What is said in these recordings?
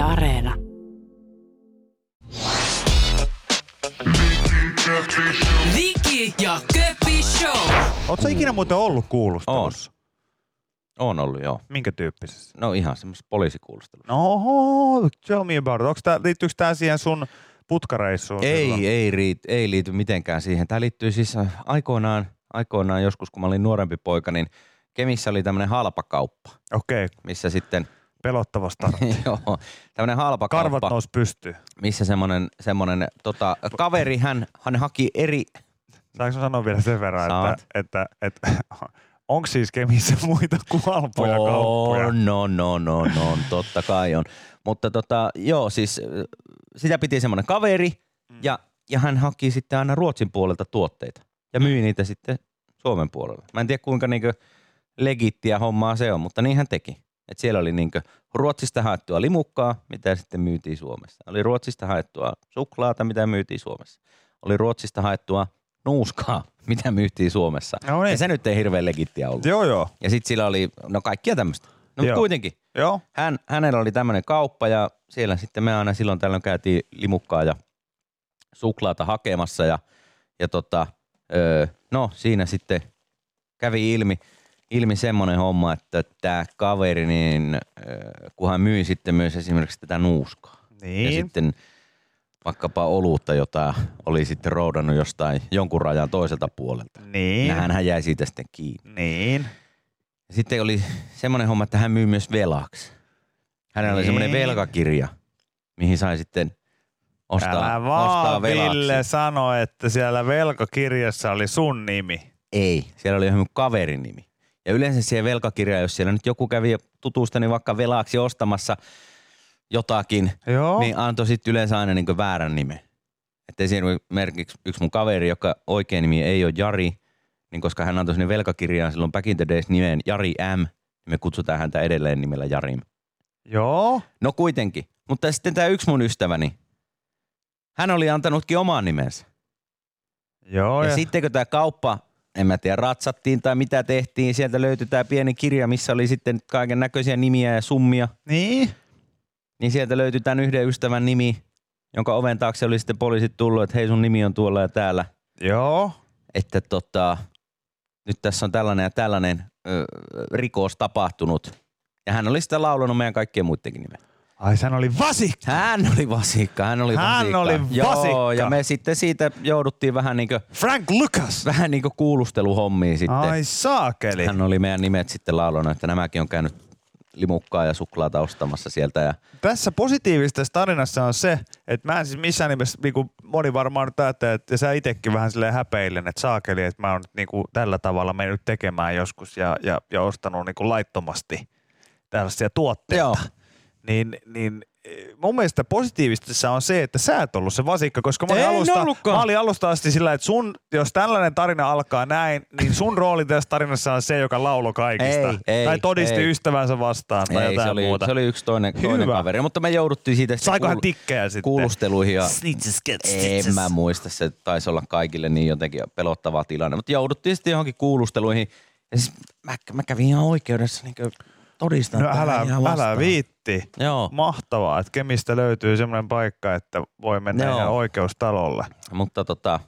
Yle Areena. Viki ja Köpi Show. Oletko ikinä muuten ollut kuulustelussa? On ollut, joo. Minkä tyyppisessä? No ihan semmoisessa poliisikuulustelussa. No, tell me about it. Tää, liittyykö tämä siihen sun putkareissuun? silloin? Ei, ei, riit, ei liity mitenkään siihen. Tämä liittyy siis äh, aikoinaan, aikoinaan joskus, kun mä olin nuorempi poika, niin Kemissä oli tämmöinen halpakauppa, Okei, okay. missä sitten, pelottavasta. joo, tämmöinen Karvat halpakauppa, nous pystyy. missä semmoinen, semmoinen tota, kaveri, hän, hän haki eri, Saanko sanoa vielä sen verran, Saat. että, että, että onko siis Kemissä muita kuin halpoja kauppoja? On, no, no, no, no, totta kai on. Mutta tota, joo, siis äh, sitä piti semmoinen kaveri Mm. ja, ja hän haki sitten aina Ruotsin puolelta tuotteita ja myi niitä sitten Suomen puolella. Mä en tiedä kuinka niinkö legittiä hommaa se on, mutta niin hän teki. Et siellä oli niinkö Ruotsista haettua limukkaa, mitä sitten myytiin Suomessa. Oli Ruotsista haettua suklaata, mitä myytiin Suomessa. Oli Ruotsista haettua nuuskaa, mitä myytiin Suomessa. No niin. Ja se nyt ei hirveän legittiä ollut. Joo, joo. Ja sitten sillä oli, no kaikkia tämmöistä. No Joo. kuitenkin, Joo. hän, hänellä oli tämmöinen kauppa ja siellä sitten me aina silloin tällöin käytiin limukkaa ja suklaata hakemassa ja, ja tota, öö, no siinä sitten kävi ilmi, ilmi semmoinen homma, että tämä kaveri, niin kun hän myi sitten myös esimerkiksi tätä nuuskaa ja Niin. sitten vaikkapa olutta, jota oli sitten roudannut jostain jonkun rajan toiselta puolelta. Niin. Ja hän jäi siitä sitten kiinni. Niin. Ja sitten oli semmoinen homma, että hän myy myös velaksi. Hänellä oli semmoinen Niin. velkakirja, mihin sai sitten ostaa, Älä vaan, ostaa velaksi. Ville sano, että siellä velkakirjassa oli sun nimi. Ei, siellä oli joku kaverin nimi. Ja yleensä siihen velkakirjaan, jos siellä nyt joku kävi tutustani vaikka velaksi ostamassa jotakin, Joo. niin antoi sitten yleensä aina niin väärän nimen. Että esimerkiksi yksi mun kaveri, joka oikein nimi ei ole Jari, niin koska hän antoi sinne velkakirjaan silloin back in the days nimeen Jari M, niin me kutsutaan häntä edelleen nimellä Jarim. Joo. No kuitenkin. Mutta sitten tämä yksi mun ystäväni, hän oli antanutkin oman nimensä. Joo. Ja, Ja, ja sitten kun tämä kauppa, en mä tiedä, ratsattiin tai mitä tehtiin, sieltä löytyi tämä pieni kirja, missä oli sitten kaiken näköisiä nimiä ja summia. Niin. Niin sieltä löytyi tämän yhden ystävän nimi, jonka oven taakse oli sitten poliisit tullut, että hei sun nimi on tuolla ja täällä. Joo. Että tota, nyt tässä on tällainen ja tällainen ö, rikos tapahtunut. Ja hän oli sitten laulanut meidän kaikkien muidenkin nimen. Ai hän oli vasikka. Hän oli vasikka, hän oli Hän vasikka. oli Joo, vasikka. ja me sitten siitä jouduttiin vähän niin kuin, Frank Lucas. vähän niin kuin kuulusteluhommiin sitten. Ai saakeli. Hän oli meidän nimet sitten laulanut, että nämäkin on käynyt limukkaa ja suklaata ostamassa sieltä. Ja, Tässä positiivista tarinassa on se, että mä en siis missään nimessä, niin kuin moni varmaan nyt ajattelee, että sä itsekin vähän silleen häpeilen, että saakeli, että mä oon nyt niin kuin tällä tavalla mennyt tekemään joskus ja, ja, ja ostanut niin kuin laittomasti tällaisia tuotteita. Joo. Niin, niin eh, mun mielestä positiivista on se, että sä et ollut se vasikka, koska mä olin, En alusta, ollutkaan. mä olin alusta asti sillä, että sun, jos tällainen tarina alkaa näin, niin sun rooli tässä tarinassa on se, joka lauloi kaikista. Ei, ei, tai todisti ei. ystävänsä vastaan tai ei, jotain se oli, muuta. se oli yksi toinen, toinen kaveri, mutta me jouduttiin siitä kuulu- tikkejä sitten? kuulusteluihin ja Snitches get en stitches. mä muista, se taisi olla kaikille niin jotenkin pelottava tilanne, mutta jouduttiin sitten johonkin kuulusteluihin. Ja siis mä, mä kävin ihan oikeudessa niin todistan. No älä, ihan älä viitti. Joo, Mahtavaa, että Kemistä löytyy semmoinen paikka, että voi mennä Joo. ihan oikeustalolle. mutta tota,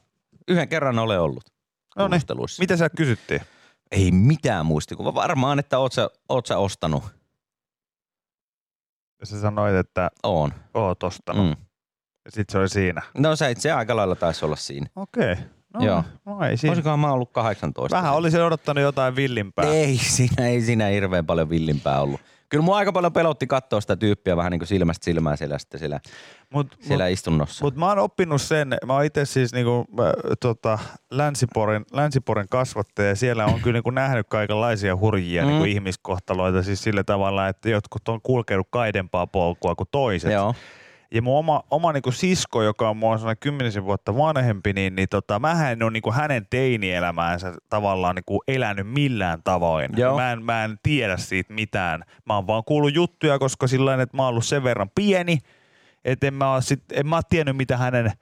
yhden kerran olen ollut No niin, mitä sä kysyttiin? Ei mitään muistikuva. Varmaan, että oot sä, oot sä ostanut. Ja sä sanoit, että Oon. oot ostanut. Mm. Ja sit se oli siinä. No se, se aika lailla taisi olla siinä. Okei. No, Joo. no ei siinä. Olisikohan mä ollut 18? Vähän olisin odottanut jotain villimpää. Ei siinä, ei siinä hirveän paljon villimpää ollut. Kyllä mua aika paljon pelotti katsoa sitä tyyppiä vähän niin kuin silmästä silmään siellä, sitten siellä, Mut, siellä istunnossa. Mutta mä oon oppinut sen, mä oon itse siis niinku, äh, tota, Länsiporin, Länsiporin kasvattaja ja siellä on kyllä niinku nähnyt kaikenlaisia hurjia Mm. niinku ihmiskohtaloita siis sillä tavalla, että jotkut on kulkenut kaidempaa polkua kuin toiset. Joo. Ja mun oma, oma niinku sisko, joka on mua sellainen kymmenisen vuotta vanhempi, niin, niin tota, mähän en ole niinku hänen teinielämäänsä tavallaan niinku elänyt millään tavoin. Joo. Mä en, mä en tiedä siitä mitään. Mä oon vaan kuullut juttuja, koska sillä että mä oon ollut sen verran pieni, että en mä, oo sit, en mä oo tiennyt, mitä hänen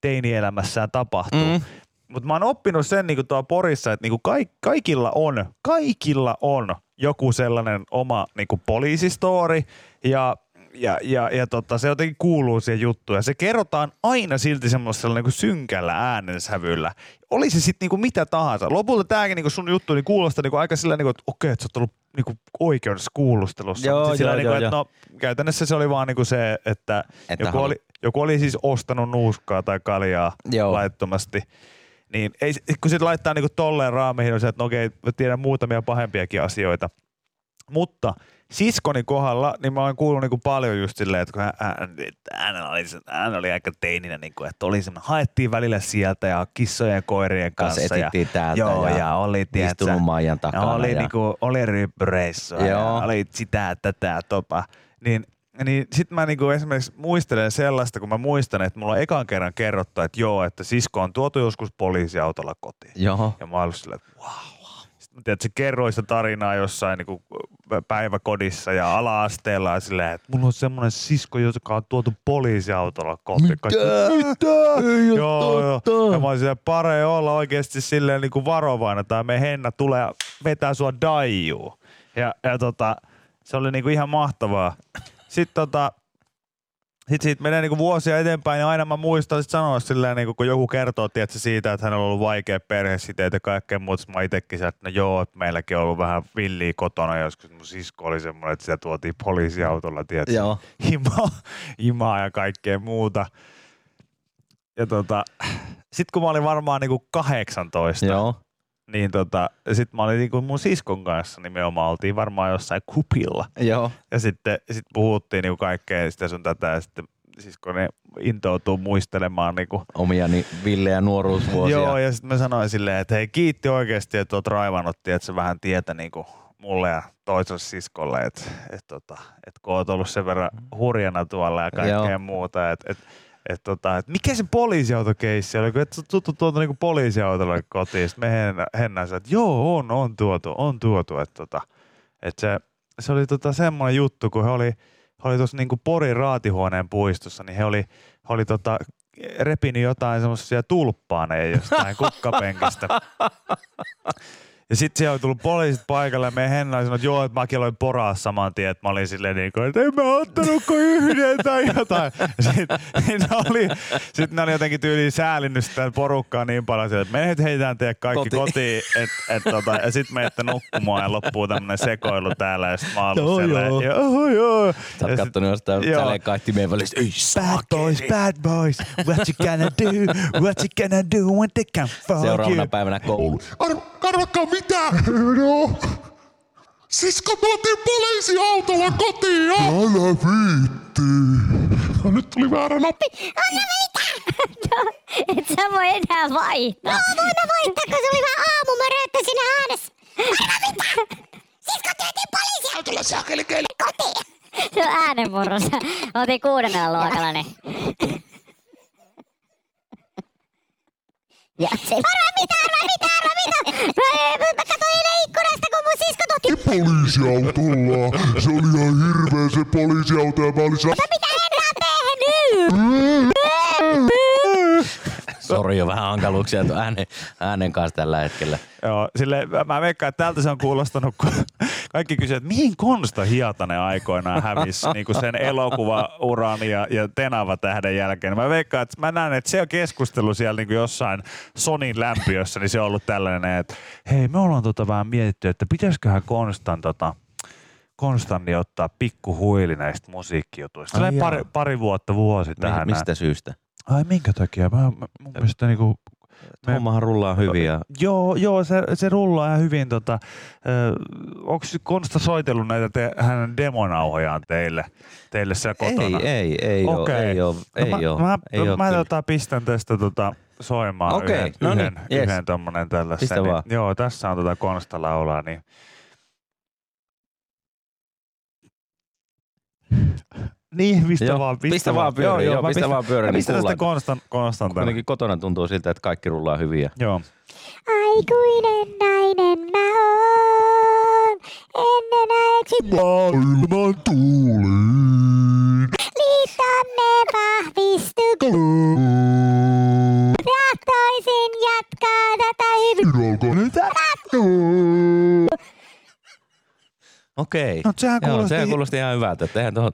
teinielämässään tapahtuu. Mm. Mutta mä oon oppinut sen niinku tuolla Porissa, että niinku kaik, kaikilla on, kaikilla on joku sellainen oma niinku poliisistori ja ja, ja, ja tota, se jotenkin kuuluu siihen juttuun. Ja se kerrotaan aina silti semmoisella niin synkällä äänensävyllä. Oli se sitten niin mitä tahansa. Lopulta tämäkin niin sun juttu niin kuulostaa niin aika sillä niin kuin, että okei, että sä oot ollut niin oikeudessa kuulustelussa. Joo, Sit sillä joo, niin joo, kuin, että joo. no, käytännössä se oli vaan niin kuin se, että, Että joku, halu- oli, joku oli siis ostanut nuuskaa tai kaljaa Joo. laittomasti. Niin ei, kun sit laittaa niinku tolleen raameihin, on se, että no okei, mä tiedän muutamia pahempiakin asioita. Mutta siskoni kohdalla, niin mä oon kuullut niinku paljon just silleen, että kun hän, hän, hän, oli, hän oli aika teininä, niinku, että oli semmoinen, haettiin välillä sieltä ja kissojen ja koirien Kanssa kanssa. ja, etsittiin täältä joo, ja ja, oli, tiedätkö, Istunut Maijan takana. oli, ja... niinku, oli ryppyreissua ja oli sitä, tätä, tota. Niin, niin sit mä niinku esimerkiksi muistelen sellaista, kun mä muistan, että mulla on ekan kerran kerrottu, että joo, että sisko on tuotu joskus poliisiautolla kotiin. Joo. Ja mä olin silleen, että wow. Sitten mä tiedän, että se kerroi sitä tarinaa jossain niin päiväkodissa ja ala-asteella ja silleen, että mulla on semmoinen sisko, joka on tuotu poliisiautolla kotiin. Mitä? Mitä? Ei oo joo, joo. totta. Ja mä silleen, pare olla oikeasti silleen niin kuin varovainen, tai me Henna tulee ja vetää sua daijuu. Ja, ja tota, se oli niinku ihan mahtavaa. Sitten tota, sit siitä menee niinku vuosia eteenpäin ja aina mä muistan sit sanoa silleen, niinku, kun joku kertoo tietysti siitä, että hänellä on ollut vaikea perhesiteitä ja kaikkea muuta. sit Mä itekin sieltä, että no joo, että meilläkin on ollut vähän villiä kotona joskus. Mun sisko oli semmoinen, että sitä tuotiin poliisiautolla, tietysti. Joo. Imaa, imaa ja kaikkea muuta. Ja tota, sit kun mä olin varmaan niinku 18, Joo. Niin tota, sit mä olin niinku mun siskon kanssa nimenomaan, oltiin varmaan jossain kupilla. Joo. Ja sitten sit puhuttiin niinku kaikkea sitä sun tätä ja sitten siskoni intoutuu muistelemaan niinku Omia niin villejä nuoruusvuosia. Joo, ja sitten mä sanoin silleen, että hei kiitti oikeasti, että oot raivannut, että se vähän tietä niinku mulle ja toiselle siskolle, että et, tota, et kun oot ollut sen verran hurjana tuolla ja kaikkea Joo. muuta, että et, et, tota, et mikä se poliisiautokeissi oli, kun et tuttu tuolta niinku poliisiautolla kotiin, sitten me sanoi, että joo, on, on tuotu, on tuotu, että tota, et se, se oli tota semmoinen juttu, kun he oli, he oli tuossa niinku Porin raatihuoneen puistossa, niin he oli, he oli tota, repinyt jotain semmoisia tulppaaneja jostain kukkapenkistä. Ja sitten siellä oli tullut poliisit paikalle ja meidän Henna oli sanonut, että joo, että mäkin aloin poraa saman tien, että mä olin silleen niin kuin, että en mä ottanut kuin yhden tai jotain. Sitten ne oli, sit ne oli jotenkin tyyliin säälinnyt sitä porukkaa niin paljon, että me nyt heitään teidät kaikki Kotiin. kotiin, et, et, tota, ja sitten menette nukkumaan ja loppuu tämmönen sekoilu täällä ja sitten mä oon Joo, ollut siellä, joo. joo, joo. Sä oot sit- kattonut jostain Joo. sälekaihtimien välistä. Ei Bad boys, bad boys, what you gonna do, what you gonna do when they come for Seuraavana you. päivänä koulu. Ar- arvatkaa mitä? No. Sisko tuotiin poliisiautolla kotiin ja... Älä viitti. No, nyt tuli väärä nappi. Et sä voi enää vaihtaa. Joo, voin mä vaihtaa, kun se oli vähän aamumöröttä siinä äänessä. Arva mitä? Sisko työtiin poliisiautolla saakeli keille kotiin. Se on äänenmurrossa. Oltiin kuudennella luokalla, niin. Ja se... Arva mitä, arva mitä, arva mitä? Mä, mä katsoin eilen ikkunasta, kun mun sisko tuotti... Poliisiautolla. Se oli ihan hirveä se poliisiauto ja mä olin sa- Mitä en tehnyt? Sori, on vähän hankaluuksia tuon äänen, äänen kanssa tällä hetkellä. Joo, sille, mä- mä veikkaan, että tältä se on kuulostanut, kun kaikki kysyvät, että mihin Konsta Hietanen aikoinaan hävisi niin kuin sen elokuvauran ja, ja Tenava-tähden jälkeen. Mä veikkaan, että mä näen, että se on keskustelu siellä niin kuin jossain Sonin lämpiössä, niin se on ollut tällainen, että hei, me ollaan tota vähän mietitty, että pitäisiköhän Konstan tota, Konstanni ottaa pikku huili näistä musiikkijutuista. Ai pari, pari vuotta vuosi tähän. Mistä syystä? Ai minkä takia? Mä, mä, mun mielestä niinku, Me- Hommahan rullaa hyvin ja Joo, joo se, se rullaa ihan hyvin. Tota, Onko Konsta soitellut näitä te, hänen demonauhojaan teille, teille siellä kotona? ei, ei, ei oo, Okei. ei oo, ei no, oo, mä, mä, ei oo mä tota, pistän tästä tota, soimaan Okei, yhden, no niin, yhden, jes. yhden tommonen tällaisen. Pistä niin, vaan. Joo, tässä on tota Konsta laulaa. Niin. Niin, pistä Joo, vaan. pistä vaan pyöriin, joo, mä pistä pistän- vaan pyöriin, Mä niin pistän tästä. Konstan, Konstan tänne. Kuitenkin kotona tuntuu siltä, että kaikki rullaa hyvin. Ja... Joo. Aikuinen nainen mä oon. Ennenaiksi Maailman tuuliin. liitonne vahvistu. Tahtoisin jatkaa tätä hyvin. Okei. No, sehän Joo, kuulosti- sehän kuulosti ihan hyvältä. että Eihän tuohon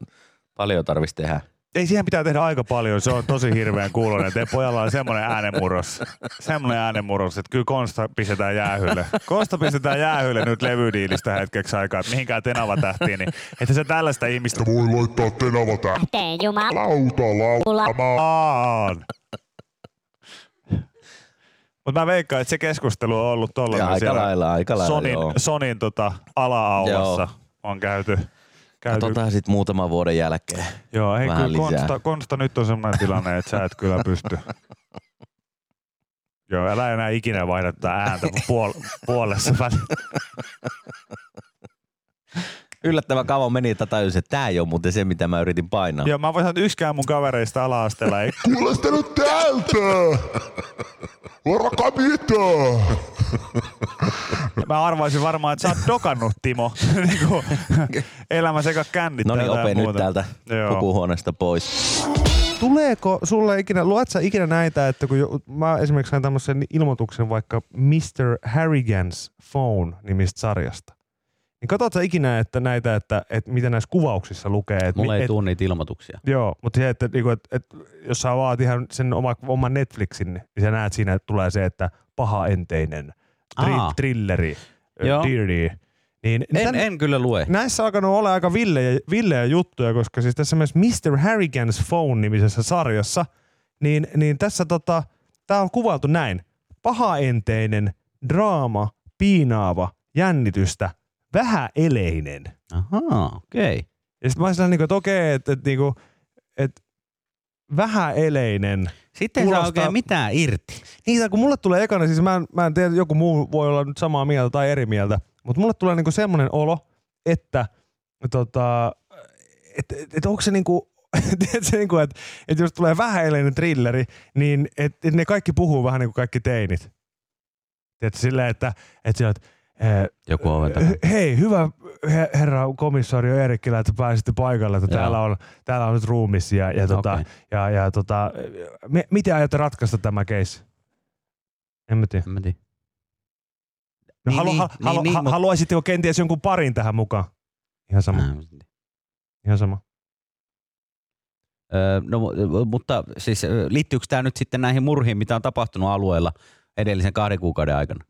Paljon tarvitsisi tehdä. Ei siihen pitää tehdä aika paljon, se on tosi hirveän kuulonen. Te pojalla on semmoinen äänenmurros, semmoinen äänenmurros, että kyllä Konsta pistetään jäähylle. Konsta pistetään jäähylle nyt levydiilistä hetkeksi aikaa, että mihinkään tenava tähtiin, niin että se tällaista ihmistä Voi laittaa tenava Teen Jumala. lauta laulamaan. Mutta mä veikkaan, että se keskustelu on ollut Ja tollainen aika siellä lailla, aika lailla, Sonin, joo. Sonin tota, ala-aulassa Joo. on käyty. Käyty. Katsotaan sitten muutaman vuoden jälkeen. Joo, ei vähän kyllä lisää. Konsta, Konsta, nyt on semmoinen tilanne, että sä et kyllä pysty. Joo, älä enää ikinä vaihda tätä ääntä puol- puolessa välissä. Yllättävän kauan meni, että tajusin, että tämä ei ole muuten se, mitä mä yritin painaa. Joo, mä voin sanoa, että yksikään mun kavereista ala-asteella ei Kuulostanut täältä! Varakaa mitään! Mä arvaisin varmaan, että sä oot dokannut, Timo. niinku, elämä sekä kännit No niin, ope nyt täältä Joo. pukuhuoneesta pois. Tuleeko sulle ikinä, luet sä ikinä näitä, että kun jo, mä esimerkiksi sain tämmöisen ilmoituksen vaikka Mr. Harrigan's Phone nimistä sarjasta. Niin katsot sä ikinä, että näitä, että, että mitä näissä kuvauksissa lukee. Että, Mulla ei et, tuu niitä ilmoituksia. Joo, mutta se, että, niinku, että, että jos sä avaat ihan sen oma, oman Netflixin, niin sä näet siinä, että tulee se, että pahaenteinen, tri, Joo. dirty. Niin, niin En, tän- en kyllä lue. Näissä on alkanut olla aika villejä, villejä juttuja, koska siis tässä myös Mr. Harrigan's Phone-nimisessä sarjassa, niin, niin tässä tota, tää on kuvailtu näin. Pahaenteinen, draama, piinaava, jännitystä, vähäeleinen. Ahaa, okei. Okay. Ja sitten mä olisin niinku, että okei, että et, niinku, et vähäeleinen. Sitten ei saa Kuulostaa- oikein mitään irti. Niin, kun mulle tulee ekana, siis mä en, mä en tiedä, joku muu voi olla nyt samaa mieltä tai eri mieltä, mutta mulle tulee niinku semmoinen olo, että tota, et, et, et onko se niinku, tiedätkö, niinku että et jos tulee vähäeleinen trilleri, niin et, et ne kaikki puhuu vähän niin kuin kaikki teinit. Tiedätkö, silleen, että, että, sillä, että eh, Joku oven takana. Hei, hyvä herra komissario Eerikkilä, että pääsitte paikalle, että Joo. täällä on, täällä on nyt ruumis ja, ja, tota, Okei. ja, ja tota, me, miten aiotte ratkaista tämä keissi? En mä tiedä. En mä tiedä. No, Niin, halu, niin, ha, niin, halu, niin, Haluaisitteko kenties jonkun parin tähän mukaan? Ihan sama, tiedä. ihan sama. Öö, no, mu- mutta siis liittyykö tämä nyt sitten näihin murhiin, mitä on tapahtunut alueella edellisen kahden kuukauden aikana?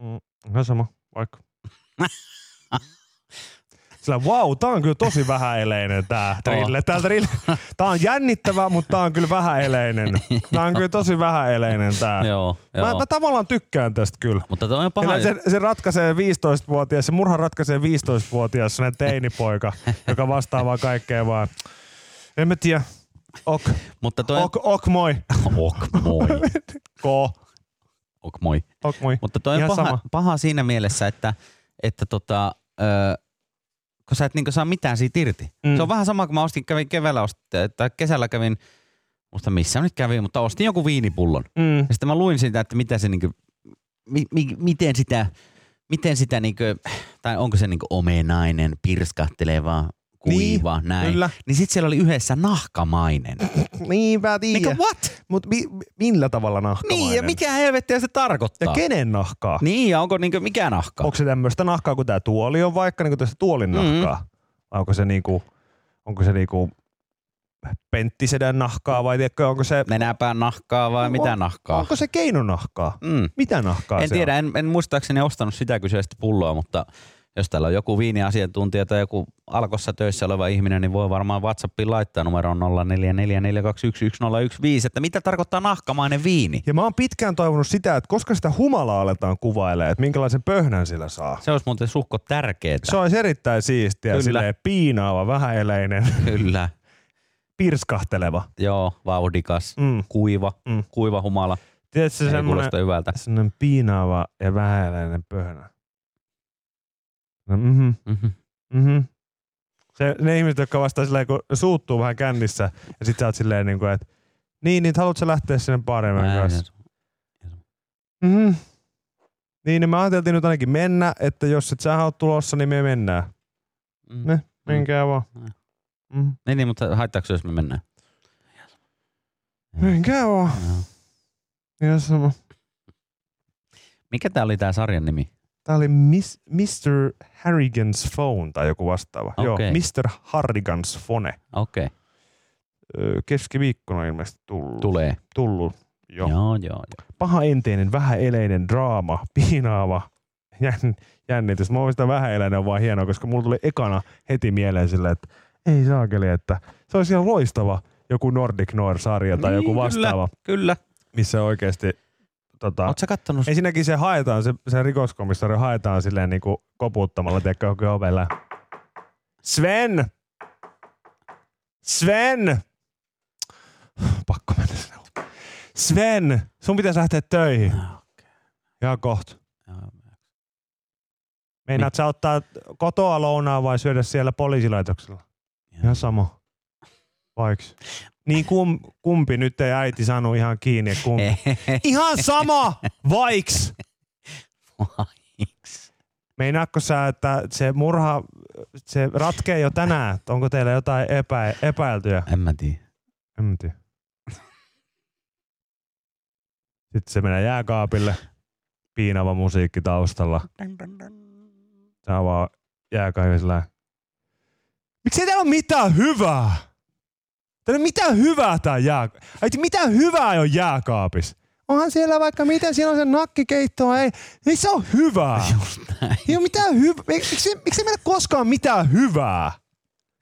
Mm, ihan sama, vaikka. Sillä wow, tää on kyllä tosi vähäeleinen tää trille. Tää, trille. tää on jännittävä, mutta tää on kyllä vähäeleinen. Tää on kyllä tosi vähäeleinen tää. Joo, joo. Mä, mä tavallaan tykkään tästä kyllä. mutta on paha. Se, se ratkaisee 15-vuotias, se murha ratkaisee 15-vuotias sellainen teinipoika, joka vastaa vaan kaikkea vaan. En mä tiedä. Ok, mutta toi ok, ok moi. Ok, moi. Ko, Ok, moi. ok moi. Mutta toi on Ihan paha, sama. paha siinä mielessä, että, että tota, öö, kun sä et niinku saa mitään siitä irti. Mm. Mm. Se on vähän sama, kun mä ostin, kävin keväällä, ost, tai kesällä kävin, muista missä nyt kävin, mutta ostin joku viinipullon. Mm. Ja sitten mä luin sitä, että mitä se niinku, mi, mi, miten sitä, miten sitä niinku, tai onko se niinku omenainen, pirskahteleva, kuiva, Niin, näin. kyllä. Niin sit siellä oli yhdessä nahkamainen. Niin mä Mikä tiedän. what? Mut mi, millä tavalla nahkamainen? Niin, ja mikä helvettiä se tarkoittaa? Ja kenen nahkaa? Niin, ja onko niinku mikä nahka? Onko se tämmöistä nahkaa, kun tää tuoli on vaikka niinku tästä tuolin Mm. nahkaa? Vai onko se niinku, onko se niinku penttisedän nahkaa vai tiedätkö, onko se, Nenäpään nahkaa vai mitä On- nahkaa? onko se keinonahkaa? Mm. Mitä nahkaa En tiedä, on? en, en muistaakseni ostanut sitä kyseistä pulloa, mutta jos täällä on joku viiniasiantuntija tai joku alkossa töissä oleva ihminen, niin voi varmaan WhatsAppiin laittaa numeroon 0444211015, että mitä tarkoittaa nahkamainen viini? Ja mä oon pitkään toivonut sitä, että koska sitä humalaa aletaan kuvailemaan, että minkälaisen pöhnän sillä saa. Se olisi muuten suhko tärkeetä. Se olisi erittäin siistiä, Kyllä. silleen piinaava, vähäeleinen, Kyllä. pirskahteleva. Joo, vauhdikas, Mm. kuiva, Mm. kuiva humala. Tiedätkö se semmoinen piinaava ja vähäeleinen pöhnä? No, mhm, Mhm. mhm. Se, ne ihmiset, jotka vastaa silleen, kun suuttuu vähän kännissä, ja sit sä oot silleen, niin kuin, että niin, niin haluatko lähteä sinne paremmin kanssa? Mhm. Niin, niin me ajateltiin nyt ainakin mennä, että jos et sä oot tulossa, niin me mennään. Mm. Ne, menkää vaan. Mm. Mm. Niin, niin, mutta haittaako jos me mennään? Menkää vaan. Ihan sama. Mikä tää oli tää sarjan nimi? Tää oli Miss, Mr. Harrigan's Phone tai joku vastaava. Joo, Okei. Mr. Harrigan's Phone. Okei, Öö, keskiviikkona ilmeisesti tullut. tulee. Tullut. Joo. Joo, joo, joo. Paha enteinen, vähäeleinen draama, piinaava jänn, jännitys. Mä sitä vähäeleinen on vaan hienoa, koska mulla tuli ekana heti mieleen silleen, että ei saakeli, että se olisi ihan loistava joku Nordic Noir-sarja tai joku Niin, vastaava, Kyllä. missä oikeasti tota, Oot sä kattonut? Ensinnäkin se haetaan, se, se rikoskomissario haetaan silleen niinku koputtamalla, tiedätkö, oikein ovella. Sven! Sven! Pakko mennä sinne. Sven, sun pitäisi lähteä töihin. Ja koht. Meinaat sä ottaa kotoa lounaa vai syödä siellä poliisilaitoksella? Ihan sama. Vaiks. Niin kum, kumpi nyt ei äiti saanut ihan kiinni, kumpi. Ihan sama! Vaiks! Vaiks. Meinaatko sä, että se murha, se ratkee jo tänään? Onko teillä jotain epä, epäiltyjä? En mä tiedä. En mä tiedä. Sitten se menee jääkaapille. Piinava musiikki taustalla. Se avaa jääkaapin sillä Miksi ei täällä ole mitään hyvää? Ole mitään hyvää tää jää... Ei mitään hyvää on jääkaapissa. Onhan siellä vaikka miten, siellä on se nakkikeitto, ei, ei se ole hyvää. Just näin. Ei ole mitään hyvää. Miksi, miksi ei meillä koskaan mitään hyvää?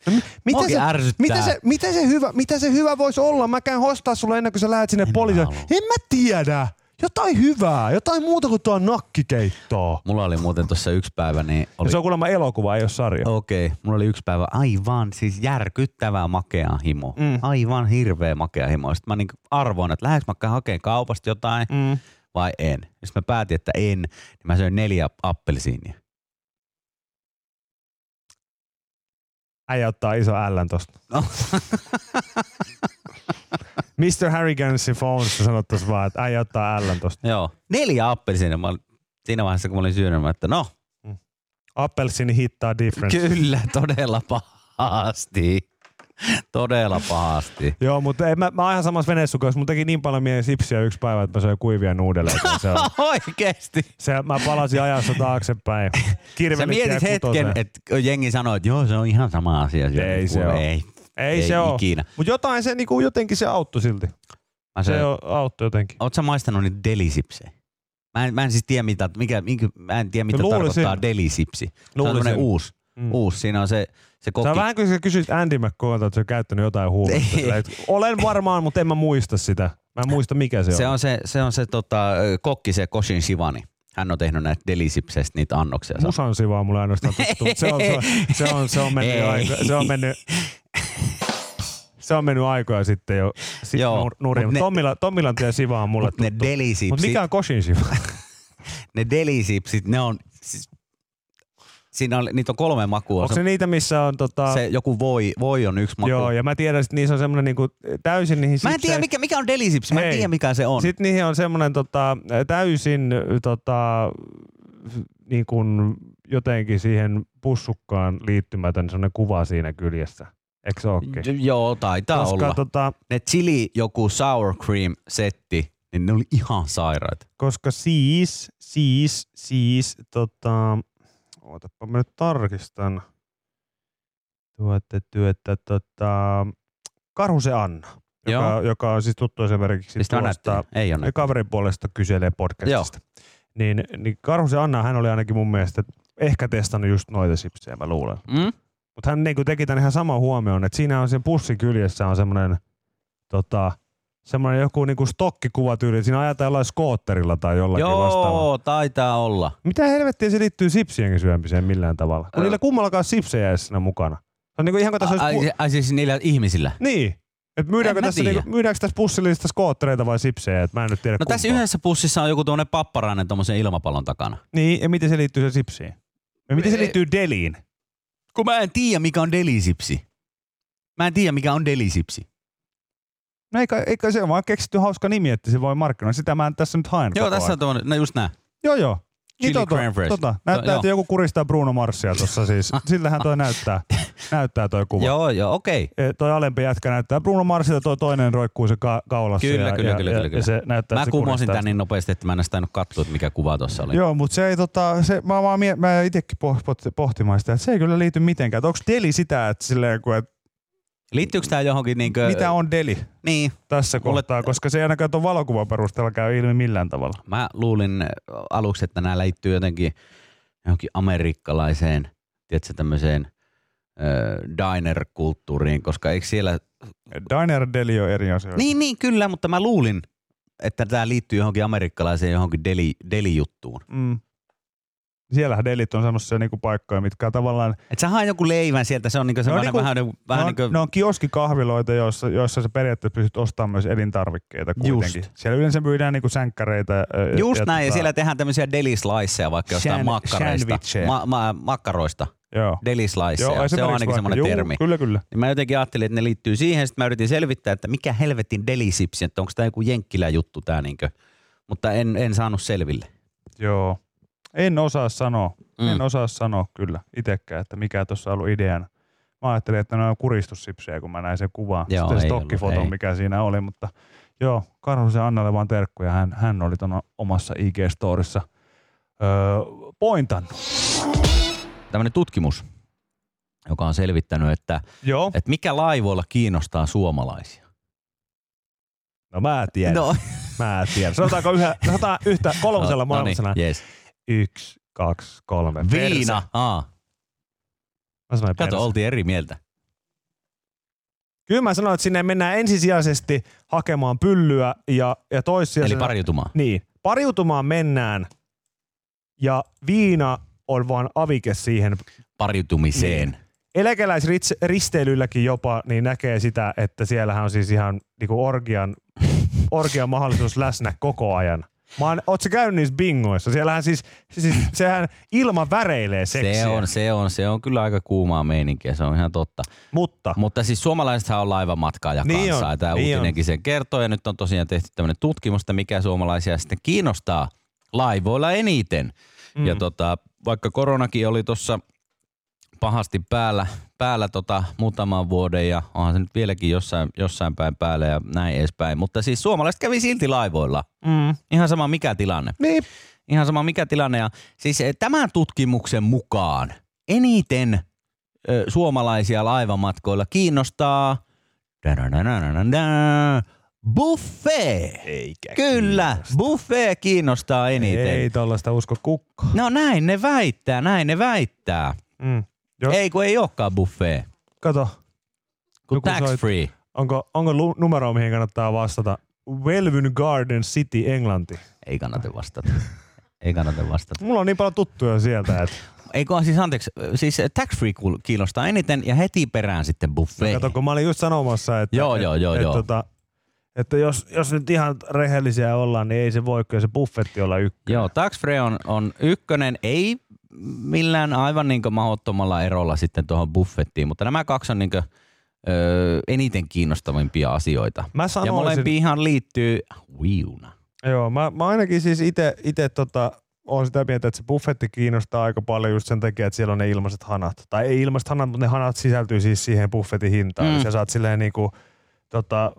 No, mi- mitä, se, ärsyttää. mitä, se, mitä, se hyvä, mitä se hyvä voisi olla? Mä käyn hostaa sulle ennen kuin sä lähdet sinne En poliisille. En mä tiedä. Jotain hyvää. Jotain muuta kuin tuo nakkikeittoa. Mulla oli muuten tuossa yksi päivä, niin oli... Ja se on kuulemma elokuva, ei ole sarja. Okei, okay. mulla oli yksi päivä aivan siis järkyttävää makea himo. Mm. Aivan hirveä makea himo. Sitten mä niin arvoin, että lähdekö mä hakemaan kaupasta jotain Mm. vai en. Sitten mä päätin, että en, niin mä söin neljä appelsiinia. Äijä ottaa iso ällän tosta. No. Mr. Harrigansin phones sanottaisiin vaan, että äijä ottaa ällän tosta. Joo, neljä appelsiinia. Mä siinä vaiheessa, kun mä olin syönyt, mä että no, Appelsini hittaa difference. kyllä, todella pahasti. Todella pahasti. Joo, mutta en, mä, mä oon ihan samassa veneessä kanssa. Mun teki niin paljon mieli sipsiä yksi päivä, että mä söin kuivia nuudeleita. Se on, Oikeesti. se, mä palasin ajassa taaksepäin. Sä Kirvelit mietit jäi hetken, että jengi sanoo, että joo, se on ihan sama asia. Ei se oo. Ei, Ei, ei se ikinä. Mutta jotain se niinku, jotenkin se auttoi silti. Mä Se söin, on, auttoi jotenkin. Oot sä maistanut niitä delisipsejä? Mä en, mä en siis tiedä, mitä, mikä, mikä, mä en tiedä, mitä luulisin. tarkoittaa delisipsi. Se on Luulisin. uusi, Mm. uusi. Siinä on se, se Se kokki. on vähän kuin sä kysyt Andy McCoylta, että se on käyttänyt jotain huumeita. Olen varmaan, mutta en mä muista sitä. Mä en muista mikä se, se on. on se, se, on se tota, kokki, se Koshin Shivani. Hän on tehnyt näitä delisipseistä niitä annoksia. Se on- Musan sivaa mulle ainoastaan tuttu. Se on, se on, se on, se on mennyt, Ei. aiko, se on mennyt, se on mennyt aikoja sitten jo sit Joo, nur, nurin. mut ne- Tommila, Tommilan tie siva on mulle Mut ne tuttu. delisipsit, mikä on Koshin siva? ne delisipsit, ne on, siis, siinä on, niitä on kolme makua. Onko se niitä, missä on tota... se joku voi, voi on yksi maku. Joo, ja mä tiedän, että niissä on semmoinen niinku täysin niihin Mä en tiedä, mikä, mikä on delisipsi. Mä en tiedä, mikä se on. Sitten niihin on semmoinen tota, täysin tota, niin kuin jotenkin siihen pussukkaan liittymätön semmoinen kuva siinä kyljessä. Eikö se ookin? Joo, taitaa Koska, olla. tota, Ne chili joku sour cream setti, niin ne oli ihan sairaat. koska siis, siis, siis, tota, ootapa mä nyt tarkistan. Tuotte työtä, tota, Karhuse Anna, joka, Joo. joka on siis tuttu esimerkiksi Mistä tuosta? Ei ole kaverin puolesta kyselee podcastista. Niin, niin Karhusen Anna, hän oli ainakin mun mielestä ehkä testannut just noita sipsejä, mä luulen. Mm? Mutta hän niinku teki tämän ihan saman huomioon, että siinä on sen pussin kyljessä on semmoinen tota, semmoinen joku niinku stokkikuvatyyli. Siinä ajetaan jollain skootterilla tai jollakin vastaavalla. Joo, taitaa olla. Mitä helvettiä se liittyy sipsien syömiseen millään tavalla? Kun Ö. niillä kummallakaan sipsejä edes siinä mukana. Se on niinku ihan kuin tässä Ai, olisi... ai, ai siis niillä ihmisillä. Niin. Et myydäänkö, tässä, tiedä. niinku, myydäänkö tässä pussillista skoottereita vai sipsejä? Et mä en nyt tiedä No tässä yhdessä pussissa on joku tuonne papparainen tuommoisen ilmapallon takana. Niin, ja miten se liittyy se sipsiin? Ja miten se Ei- liittyy deliin? Kun mä en tiedä, mikä on delisipsi. Mä en tiedä, mikä on delisipsi. No eikä, eikä se on vaan keksitty hauska nimi, että se voi markkinoida. Sitä mä tässä nyt haen Joo, tässä on tuommoinen, no just nää. Joo, joo. Chili tota, crème fresh. tota, näyttää, joo. että joku kuristaa Bruno Marsia tuossa siis. Siltähän toi näyttää. Näyttää toi kuva. Joo, joo, okei. E, toi alempi jätkä näyttää Bruno Marsilta, toi toinen roikkuu se ka- kaulassa. Kyllä, ja, kyllä, ja, kyllä, ja, kyllä, ja kyllä. se näyttää, Mä kumosin tän niin nopeasti, että mä en tainnut katsoa, että mikä kuva tuossa oli. Joo, mutta se ei tota, se, mä, vaan mie- mä itsekin poh- pohtimaan sitä, että se ei kyllä liity mitenkään. Onko deli sitä, että silleen, kun, että Liittyykö tää johonkin niinkö... mitä on deli Niin, tässä Mulle- kohtaa, koska se ei ainakaan tuon valokuvan perusteella käy ilmi millään tavalla. mä luulin äh, aluksi, että nämä liittyy jotenkin johonkin amerikkalaiseen, tiedätkö, tämmöiseen diner-kulttuuriin, koska eikö siellä... Diner deli on eri asioita. Niin, niin, kyllä, mutta mä luulin, että tämä liittyy johonkin amerikkalaiseen johonkin deli, deli-juttuun. Mm. Siellähän delit on semmoisia niinku paikkoja, mitkä tavallaan, Et sä hae joku leivän sieltä, se on niinku semmoinen niinku- vähän, vähän ne, niinku... on, ne on kioskikahviloita, joissa, joissa sä periaatteessa pystyt ostamaan myös elintarvikkeita kuitenkin. Just. Siellä yleensä myydään niinku sänkkäreitä. Just näin, ja tota- siellä tehdään tämmöisiä delisliceja vaikka jostain Shan- makkareista. sandwicheja. Ma, ma, makkaroista. Joo. Delisliceja. Joo, se on ainakin semmoinen juu, termi. Kyllä, kyllä. Niin mä jotenkin ajattelin, että ne liittyy siihen. Sitten mä yritin selvittää, että mikä helvetin delisipsi, että onko tämä joku jenkkilä juttu tää niinkö. Mutta en, en saanut selville. Joo. En osaa sanoa. Mm. En osaa sanoa kyllä itsekään, että mikä tuossa on ollut ideana. Mä ajattelin, että ne on kuristussipsejä, kun mä näin sen kuvan. Joo, Sitten se stokkifoto, ei. mikä siinä oli. Mutta joo, Karhusen Annalle vaan terkkuja. Hän, hän oli tuon omassa IG-storissa öö, pointannut. Tämmöinen tutkimus, joka on selvittänyt, että, Joo. että mikä laivoilla kiinnostaa suomalaisia. No mä tiedän. No, Mä tiedän. Sanotaanko yhä, sanotaan yhtä kolmosella no niin, maailmassa. yes. Yksi, kaksi, kolme. Viina. Perse. Aa, Mä sanoin kato, perse. oltiin eri mieltä. Kyllä mä sanoin, että sinne mennään ensisijaisesti hakemaan pyllyä ja, ja toissijaisesti... Eli pariutumaan. Niin. Pariutumaan mennään ja viina on vaan avike siihen. Pariutumiseen. Niin. Eläkeläisristeilylläkin jopa niin näkee sitä, että siellähän on siis ihan niinku orgian, orgian mahdollisuus läsnä koko ajan. Mä oon, oot sä käynyt niissä bingoissa? Siellähän siis, siis sehän ilma väreilee seksiä. Se on, se on, se on kyllä aika kuumaa meininkiä, se on ihan totta. Mutta Mutta siis suomalaisethan on laivamatkaaja Niin kanssa, on, ja tämä niin uutinenkin sen kertoo, ja nyt on tosiaan tehty tämmöinen tutkimus, että mikä suomalaisia sitten kiinnostaa laivoilla eniten. Mm. Ja tota, vaikka koronakin oli tuossa pahasti päällä, päällä tota muutaman vuoden ja onhan se nyt vieläkin jossain, jossain päin päällä ja näin edespäin. Mutta siis suomalaiset kävi silti laivoilla. mm, Ihan sama mikä tilanne. niin, Ihan sama mikä tilanne. Ja siis eh, tämän tutkimuksen mukaan eniten ö, suomalaisia laivamatkoilla kiinnostaa buffet. eikä Kyllä, buffet kiinnostaa eniten. Ei tollaista usko kukka. No näin ne väittää, näin ne väittää. Mm. Jos, Ei kun ei olekaan buffet, Kato, kun Joku tax soit- free. onko, onko lu- numero, mihin kannattaa vastata? Welvyn Garden City, Englanti. Ei kannata vastata. Ei kannata vastata. Mulla on niin paljon tuttuja sieltä, että Eikö siis anteeksi, siis tax free kiinnostaa eniten ja heti perään sitten buffet. kato, kun mä olin just sanomassa, että, Joo, et, joo, joo, et, joo. Tota, että jos, jos nyt ihan rehellisiä ollaan, niin ei se voi kyllä se buffetti olla ykkönen. Joo, tax free on, on ykkönen, ei millään aivan niin mahdottomalla erolla sitten tuohon buffettiin, mutta nämä kaksi on niin kuin, ö, eniten kiinnostavimpia asioita. Mä Ja sanoisin, molempiinhan liittyy viuna. joo, mä, mä ainakin siis itse tota, on sitä mieltä, että se buffetti kiinnostaa aika paljon just sen takia, että siellä on ne ilmaiset hanat. Tai ei ilmaiset hanat, mutta ne hanat sisältyy siis siihen buffetin hintaan. Mm. Mm. Sä saat silleen niinku, tota,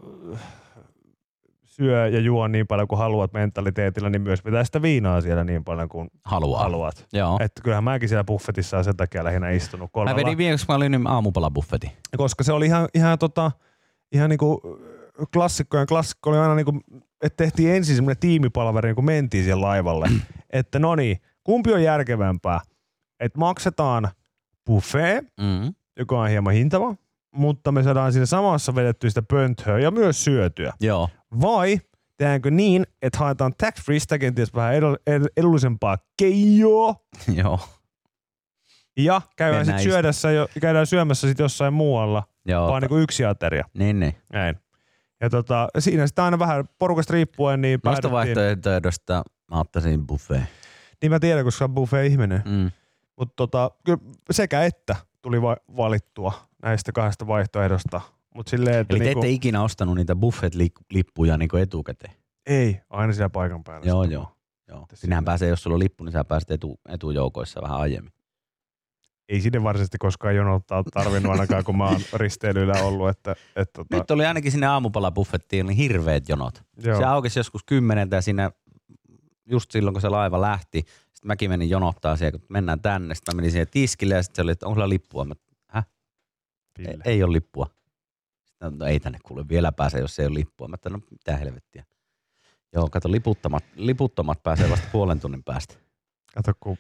syö ja juo niin paljon kuin haluat mentaliteetillä, niin myös pitää sitä viinaa siellä niin paljon kuin Haluaa. haluat. Joo. Että kyllähän mäkin siellä buffetissa sen takia lähinnä istunut Mä kolmella. vedin viimeksi, kun mä olin aamupalabuffetin. koska se oli ihan, ihan, tota, ihan niinku klassikkojen klassikko oli aina niinku, että tehtiin ensin semmoinen tiimipalveri, kun mentiin siihen laivalle. että no niin, kumpi on järkevämpää? Että maksetaan buffet, Mm. joka on hieman hintava, mutta me saadaan siinä samassa vedettyä sitä pönttöä ja myös syötyä. Joo. Vai tehdäänkö niin, että haetaan tax freestä kenties vähän edu- ed- edullisempaa keijoa Joo. ja käydään, sit Mennään syödessä jo, käydään syömässä sit jossain muualla, Joo. vaan niinku yksi ateria. Niin, niin. Näin. Ja tota, siinä sitten aina vähän porukasta riippuen, niin Noista vaihtoehdoista mä ottaisin buffet. Niin mä tiedän, koska on buffet-ihminen. Mm. Mutta tota, kyllä sekä että tuli va- valittua näistä kahdesta vaihtoehdosta. Mutta silleen, että Eli te niinku, ette ikinä ostanut niitä buffet-lippuja niin etukäteen? ei, aina siellä paikan päällä. Joo, joo. Joo. Sinähän pääsee, jos sulla on lippu, niin sä pääset etu, etujoukoissa vähän aiemmin. ei sinne varsinaisesti koskaan jonottaa tarvinnut ainakaan, kun mä oon risteilyllä ollut. Että, et, tota, Nyt oli ainakin sinne aamupalabuffettiin niin hirveät jonot. Joo. Se aukesi joskus kymmeneltä ja siinä just silloin, kun se laiva lähti, sitten mäkin menin jonottaa siellä, kun mennään tänne. Sitten mä menin siihen tiskille ja sitten se oli, että onko sulla lippua? Mä, Häh? Ei, ei ole lippua. Sitten, no, ei tänne kuule vielä pääse, jos ei ole lippua. Mä no mitä helvettiä. Joo, kato, liputtomat, liputtomat pääsee vasta puolen tunnin päästä. Kato, kun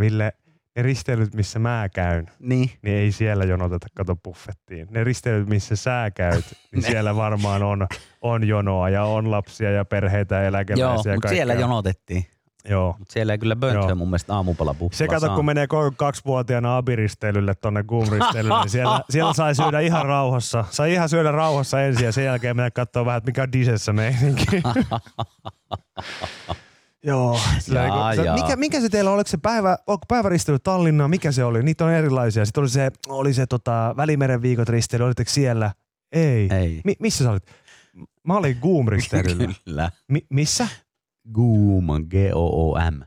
Ville, ne risteilyt, missä mä käyn, Niin. niin ei siellä jonoteta, kato buffettiin. Ne risteilyt, missä sä käyt, niin siellä varmaan on, on jonoa ja on lapsia ja perheitä ja Joo, eläkeläisiä. ja mutta siellä jonotettiin. Joo. Mutta siellä ei kyllä Joo. mun mielestä aamupalabuffalla Se kato, saa. kun menee 32-vuotiaana abiristeilylle tonne Goom-risteilylle, niin siellä, siellä sai syödä ihan rauhassa. Sai ihan syödä rauhassa ensin ja sen jälkeen mennä katsoa vähän, mikä on disessä meininki. Joo. Sillä Jaa, se- jaa. mikä, mikä se teillä on? Oliko se päivä, onko päiväristeily Tallinnaan? Mikä se oli? Niitä on erilaisia. Sitten oli se, oli se tota, Välimeren viikot risteily. Olitteko siellä? Ei. Ei. Mi- missä sä olit? Mä olin Goom-risteilyllä. Kyllä. Mi- missä? Goom, G-O-O-M.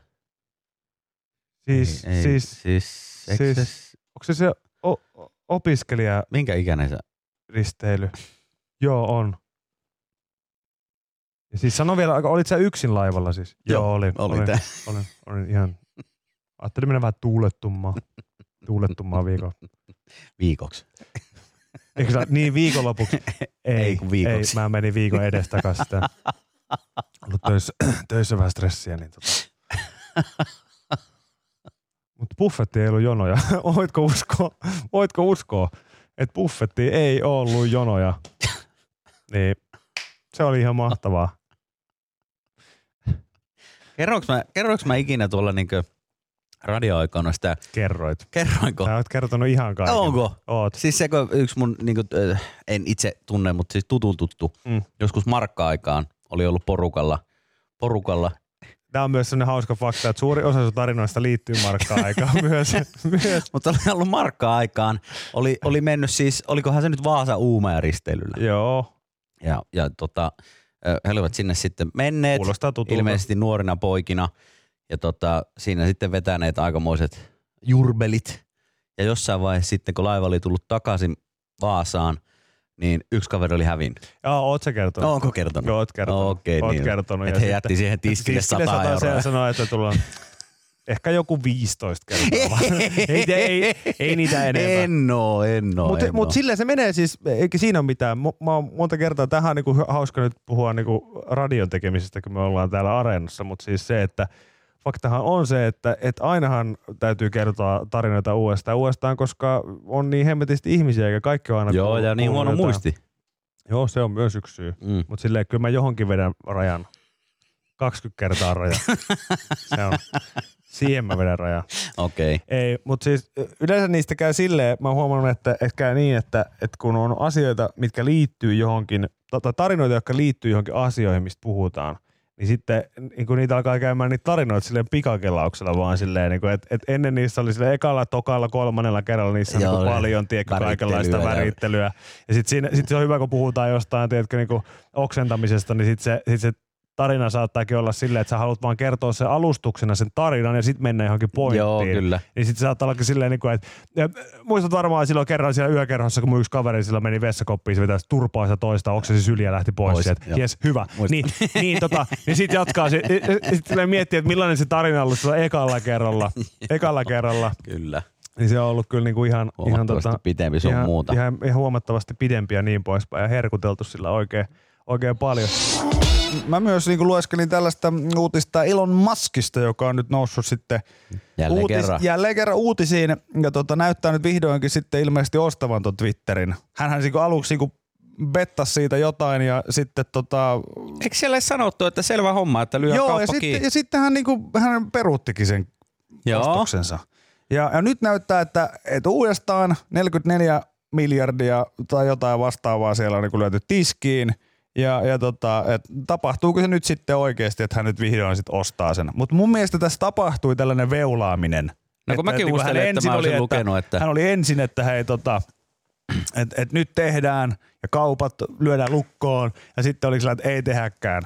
Siis, ei, ei, siis, siis, siis- se- onko se se o- opiskelija minkä ikäinen sä? risteily. Joo, on. Ja siis sano vielä, olit sä yksin laivalla siis? Joo, Joo olin. oli olin, tää. olin, olin ihan, ajattelin mennä vähän tuulettumaan. Tuulettumaan viikon. Viikoksi. Eikö sä, niin viikonlopuksi? Ei, Ei, viikoksi. Ei, mä menin viikon edestakaisin sitä. Ollut töissä, töissä vähän stressiä, niin tota. Mutta buffetti ei ollut jonoja. Voitko uskoa, voitko uskoa että buffetti ei ollut jonoja? Niin se oli ihan mahtavaa. Kerroinko mä, kerroinko mä ikinä tuolla niinkö radioaikana sitä, Kerroit. kerroinko? Sä oot kertonut ihan kaiken. Onko? Oot. Siis se, kun yksi mun, niinku, en itse tunne, mutta siis tutun tuttu, Mm. joskus markka-aikaan oli ollut porukalla, porukalla Tämä on myös sellainen hauska fakta, että suuri osa sun tarinoista liittyy markka-aikaan myös. myös. Mutta oli ollut markka-aikaan. Oli, oli mennyt siis, olikohan se nyt Vaasa Uumaja risteilyllä. Joo, Ja, ja tota, he olivat sinne sitten menneet, ilmeisesti nuorina poikina. Ja tota, siinä sitten vetäneet aikamoiset jurbelit. Ja jossain vaiheessa sitten, kun laiva oli tullut takaisin Vaasaan, niin yksi kaveri oli hävinnyt. Joo, oot sä kertonut? No, onko kertonut? Joo, oot kertonut. Okei, oot niin. kertonut. Et Ja he sitten- jätti siihen tiskille 100 sata euroa. Se sanoi, että tullaan ehkä joku 15 kertaa. vaan. ei, ei, ei, niitä enemmän. En oo, en oo, Mutta mut silleen se menee siis, eikä siinä ole mitään. Mä oon monta kertaa, tähän on niinku hauska nyt puhua niinku radion tekemisestä, kun me ollaan täällä areenassa, mutta siis se, että faktahan on se, että et ainahan täytyy kertoa tarinoita uudestaan uudestaan, koska on niin hemmetisti ihmisiä, eikä kaikki ole aina Joo, ja niin huono jotain. muisti. Joo, se on myös yksi syy. Mm. Mutta silleen kyllä mä johonkin vedän rajan. 20 kertaa raja. se on. Siihen mä vedän rajan. Okei. Okay. Ei, mutta siis yleensä niistä käy silleen, mä oon huomannut, että, että käy niin, että, että kun on asioita, mitkä liittyy johonkin, tai tarinoita, jotka liittyy johonkin asioihin, mistä puhutaan, niin sitten niin kun niitä alkaa käymään niitä tarinoita silleen pikakelauksella vaan silleen, niin kuin, että, että ennen niissä oli silleen ekalla, tokalla, kolmannella kerralla niissä Joo, niin paljon, tiedätkö, kaikenlaista värittelyä ja- värittelyä. Ja sitten siinä, sit se on hyvä, kun puhutaan jostain, tiedätkö, niin kuin oksentamisesta, niin sitten se, sit se tarina saattaakin olla silleen, että sä haluat vaan kertoa sen alustuksena sen tarinan ja sitten mennä johonkin pointtiin. Joo, kyllä. Niin sitten saattaa olla silleen, niin kuin, että ja muistat varmaan silloin kerran siellä yökerhossa, kun mun yksi kaveri sillä meni vessakoppiin, se vetäisi turpaa sitä toista, oksesi syliä ja lähti pois. Pois, sieltä. Jes, hyvä. Muistan. Niin, niin, tota, niin sitten jatkaa. Sitten miettii, että millainen se tarina on ollut ekalla kerralla. ekalla kerralla. Kyllä. Niin se on ollut kyllä niinku ihan, ihan, tota, pitempi sun ihan, muuta. ihan, ihan, huomattavasti pidempi ja niin poispäin. Ja herkuteltu sillä oikein, oikein paljon. Mä myös niin lueskelin tällaista uutista Elon Muskista, joka on nyt noussut sitten Jälleen kerran. jälleen kerran uutisiin ja tota, näyttää nyt vihdoinkin sitten ilmeisesti ostavan ton Twitterin. Hänhän niinku aluksi niinku bettasi siitä jotain ja sitten tota, Eikö siellä edes sanottu, että selvä homma, että lyö joo, ja kauppa sitten, kiinni? ja sitten hän, niinku, hän peruuttikin sen Joo. ostoksensa. Ja, ja nyt näyttää, että, että uudestaan 44 miljardia tai jotain vastaavaa siellä on niin lyöty tiskiin. Ja, ja tota, et tapahtuuko se nyt sitten oikeasti, että hän nyt vihdoin sit ostaa sen. Mutta mun mielestä tässä tapahtui tällainen veulaaminen. No kun mäkin niinku hän muistelin, että ensin mä olisin oli, lukenut, että- Hän oli ensin, että hei tota, et, et nyt tehdään ja kaupat lyödään lukkoon ja sitten oli sillä, että ei tehäkään.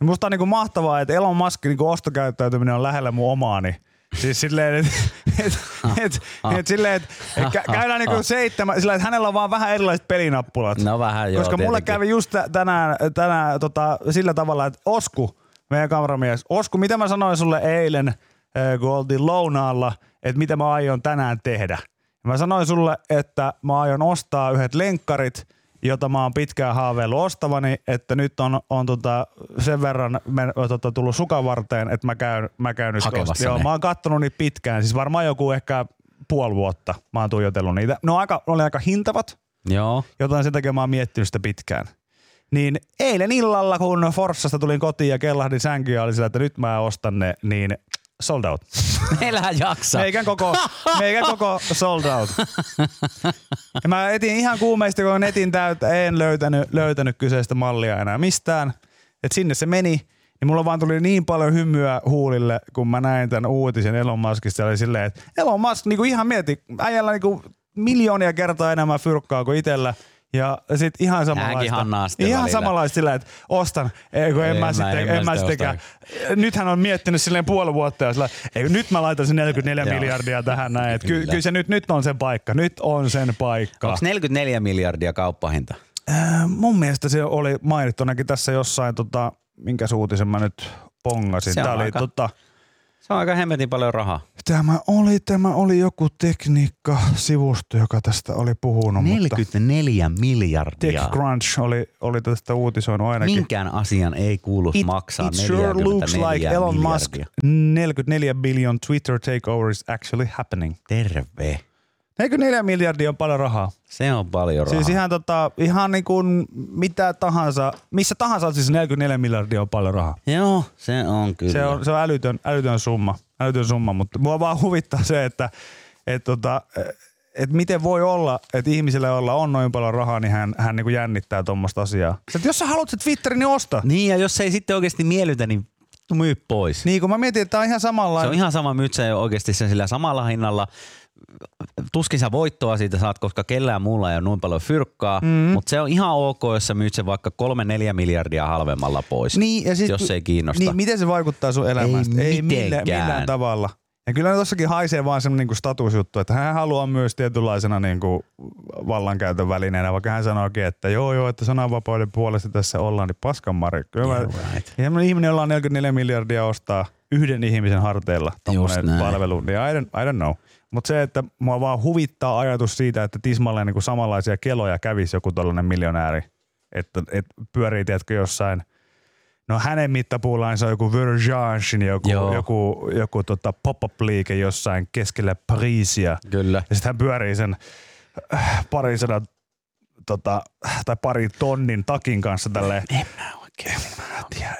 Niin musta on niinku mahtavaa, että Elon Muskin niinku ostokäyttäytyminen on lähellä mun omaani. Siis silleen, että et, et, et, silleen, et, et kä- käydään niinku seitsemän, sillä että hänellä on vaan vähän erilaiset pelinappulat. No vähän joo, Koska mulle tietenkin. kävi just tä- tänään, tänään tota, sillä tavalla, että Osku, meidän kameramies, Osku, mitä mä sanoin sulle eilen, kun oltiin lounaalla, että mitä mä aion tänään tehdä. Mä sanoin sulle, että mä aion ostaa yhdet lenkkarit, jota mä oon pitkään haaveillut ostavani, että nyt on, on tota sen verran men, tota, tullut sukavarteen, että mä käyn, mä käyn nyt osta- Joo, mä oon kattonut niitä pitkään, siis varmaan joku ehkä puoli vuotta mä oon tuijotellut niitä. Ne on aika, oli aika hintavat, Joo. jotain sen takia mä oon miettinyt sitä pitkään. Niin eilen illalla, kun Forssasta tulin kotiin ja kellahdin sänkyyn ja oli sillä, että nyt mä ostan ne, niin sold out. Meillähän jaksaa. Meikän koko, meikän koko sold out. Ja mä etin ihan kuumeisesti, kun netin täyttä, en löytänyt, löytänyt kyseistä mallia enää mistään. Et sinne se meni, niin mulla vaan tuli niin paljon hymyä huulille, kun mä näin tämän uutisen Elon Muskista. Oli silleen, että Elon Musk niinku ihan mieti, äijällä niinku miljoonia kertaa enemmän fyrkkaa kuin itsellä. Ja sit ihan samanlaista. ihan välillä. samanlaista sillä, että ostan, ei en, En mä, mä- sitten, en en, mä sittenkään. Nyt hän on miettinyt silleen puoli vuotta ja sillä, ei, nyt mä laitan sen 44 Joo. miljardia tähän näin. Et ky, Kyllä. kyllä se nyt, nyt on sen paikka. Nyt on sen paikka. Onko 44 miljardia kauppahinta? Äh, mun mielestä se oli mainittu ainakin tässä jossain, tota, minkä uutisen mä nyt pongasin. Se on Tämä oli, aika- tota, Se on aika hemmetin paljon rahaa. Tämä oli, tämä oli joku tekniikka-sivusto, joka tästä oli puhunut. Mutta 44 miljardia. TechCrunch oli, oli tästä uutisoinut ainakin. Minkään asian ei kuulu It, maksaa it sure 44 looks like Elon Musk miljardia. 44 billion Twitter takeover is actually happening. Terve. 44 miljardia on paljon rahaa. Se on paljon rahaa. Siis ihan, tota, ihan niin kuin mitä tahansa, missä tahansa siis 44 miljardia on paljon rahaa. Joo, se on kyllä. Se on, se on älytön, älytön summa, älytön summa, mutta mua vaan huvittaa se, että et tota, et miten voi olla, että ihmisellä, jolla on noin paljon rahaa, niin hän, hän niin jännittää tuommoista asiaa. Et jos sä haluat se Twitterin, niin osta. Niin, ja jos se ei sitten oikeasti miellytä, niin myy pois. Niin kun mä mietin, että tää on ihan Se samanlainen. on ihan sama, myyt sä oikeasti sen sillä samalla hinnalla. Tuskin sä voittoa siitä saat, koska kellään muulla ei ole noin paljon fyrkkaa, mm. mutta se on ihan ok, jos sä myyt sen vaikka 3-4 miljardia halvemmalla pois, Niin, ja sit, jos se ei kiinnosta. Niin, miten se vaikuttaa sun elämään? Ei millään, mitenkään. millään tavalla. Ja kyllä tossakin haisee vaan semmoinen niin statusjuttu, että hän haluaa myös tietynlaisena niin kuin vallankäytön välineenä, vaikka hän sanookin, että joo joo, että sananvapauden puolesta tässä ollaan, niin paskan Mari. Kyllä Yeah, right. ihminen, jolla on 44 miljardia ostaa yhden ihmisen harteilla palvelu, niin I don't, I don't know. Mutta se, että mua vaan huvittaa ajatus siitä, että tismalleen niin kuin samanlaisia keloja kävisi joku tällainen miljonääri, että, että pyörii, tiedätkö, jossain No hänen mittapuullaan se on joku Vergagin, joku, Joo. joku, joku tota pop-up-liike jossain keskellä Pariisia. Kyllä. Ja sitten hän pyörii sen äh, pari sadan tota, tai pari tonnin takin kanssa tälleen. En mä oikein. Mä tiedä.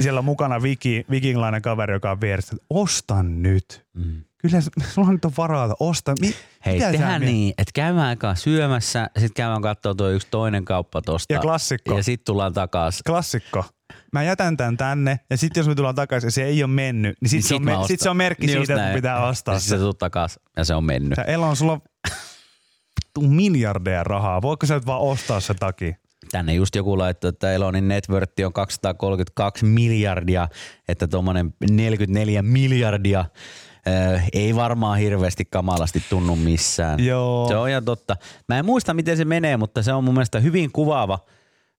Siellä on mukana viki, vikinglainen kaveri, joka on vieressä. että Osta nyt. Mm. Kyllä sulla nyt on varaa. Osta. Mi, Hei, mitä tehdään niin, että käydään aikaa syömässä, sitten käydään katsoa tuo yksi toinen kauppa tosta. Ja klassikko. Ja sitten tullaan takaisin. Klassikko. Mä jätän tän tänne ja sitten jos me tullaan takaisin ja se ei ole mennyt, niin sitten se, on, me, ostan. sit se on merkki Niin siitä, just että näin. pitää ostaa Ja se. sitten se tuut takaisin ja se on mennyt. Sä Elon, sulla on miljardeja rahaa. Voiko sä nyt vaan ostaa se takia? Tänne just joku laittoi, että Elonin networth on 232 miljardia, että tuommoinen 44 miljardia ei varmaan hirveästi kamalasti tunnu missään. Joo. Se on ihan totta. Mä en muista, miten se menee, mutta se on mun mielestä hyvin kuvaava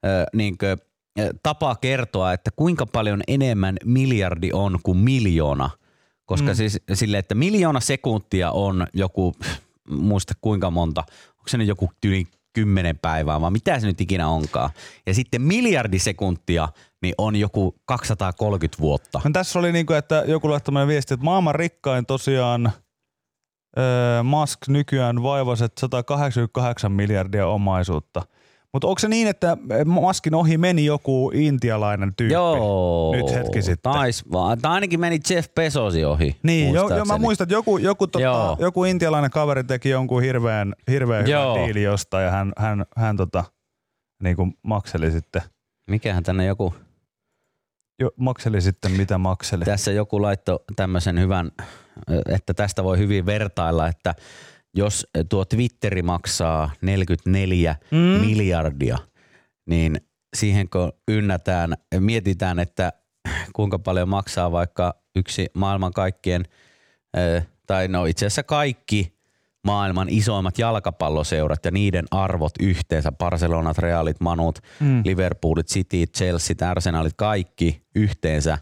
äh, niinkö, tapa kertoa, että kuinka paljon enemmän miljardi on kuin miljoona. Koska mm. siis sille, että miljoona sekuntia on joku, muista kuinka monta, onko se nyt joku yli kymmenen päivää, vaan mitä se nyt ikinä onkaan. Ja sitten miljardi sekuntia niin on joku 230 vuotta. No, tässä oli niinku, että joku laittoi viesti, että maailman rikkain tosiaan öö, Musk nykyään vaivaset 188 miljardia omaisuutta. Mutta onko se niin, että Muskin ohi meni joku intialainen tyyppi? Joo. Nyt hetki sitten. Tais, vaan, tai ainakin meni Jeff Bezosin ohi. Niin, jo, jo, mä muistan, että joku, joku, tota, joku intialainen kaveri teki jonkun hirveän, hirveän Joo. hyvän diili jostain ja hän, hän, hän tota, niin kuin makseli sitten, Mikähän tänne joku, jo, makseli sitten mitä makseli. tässä joku laittoi tämmöisen hyvän, että tästä voi hyvin vertailla, että jos tuo Twitteri maksaa 44 mm. miljardia, niin siihen kun ynnätään, mietitään, että kuinka paljon maksaa vaikka yksi maailman kaikkien ö, tai no itse asiassa kaikki maailman isoimmat jalkapalloseurat ja niiden arvot yhteensä, Barcelonat, Realit, Manut, mm. Liverpoolit, City, Chelsea, Arsenalit, kaikki yhteensä,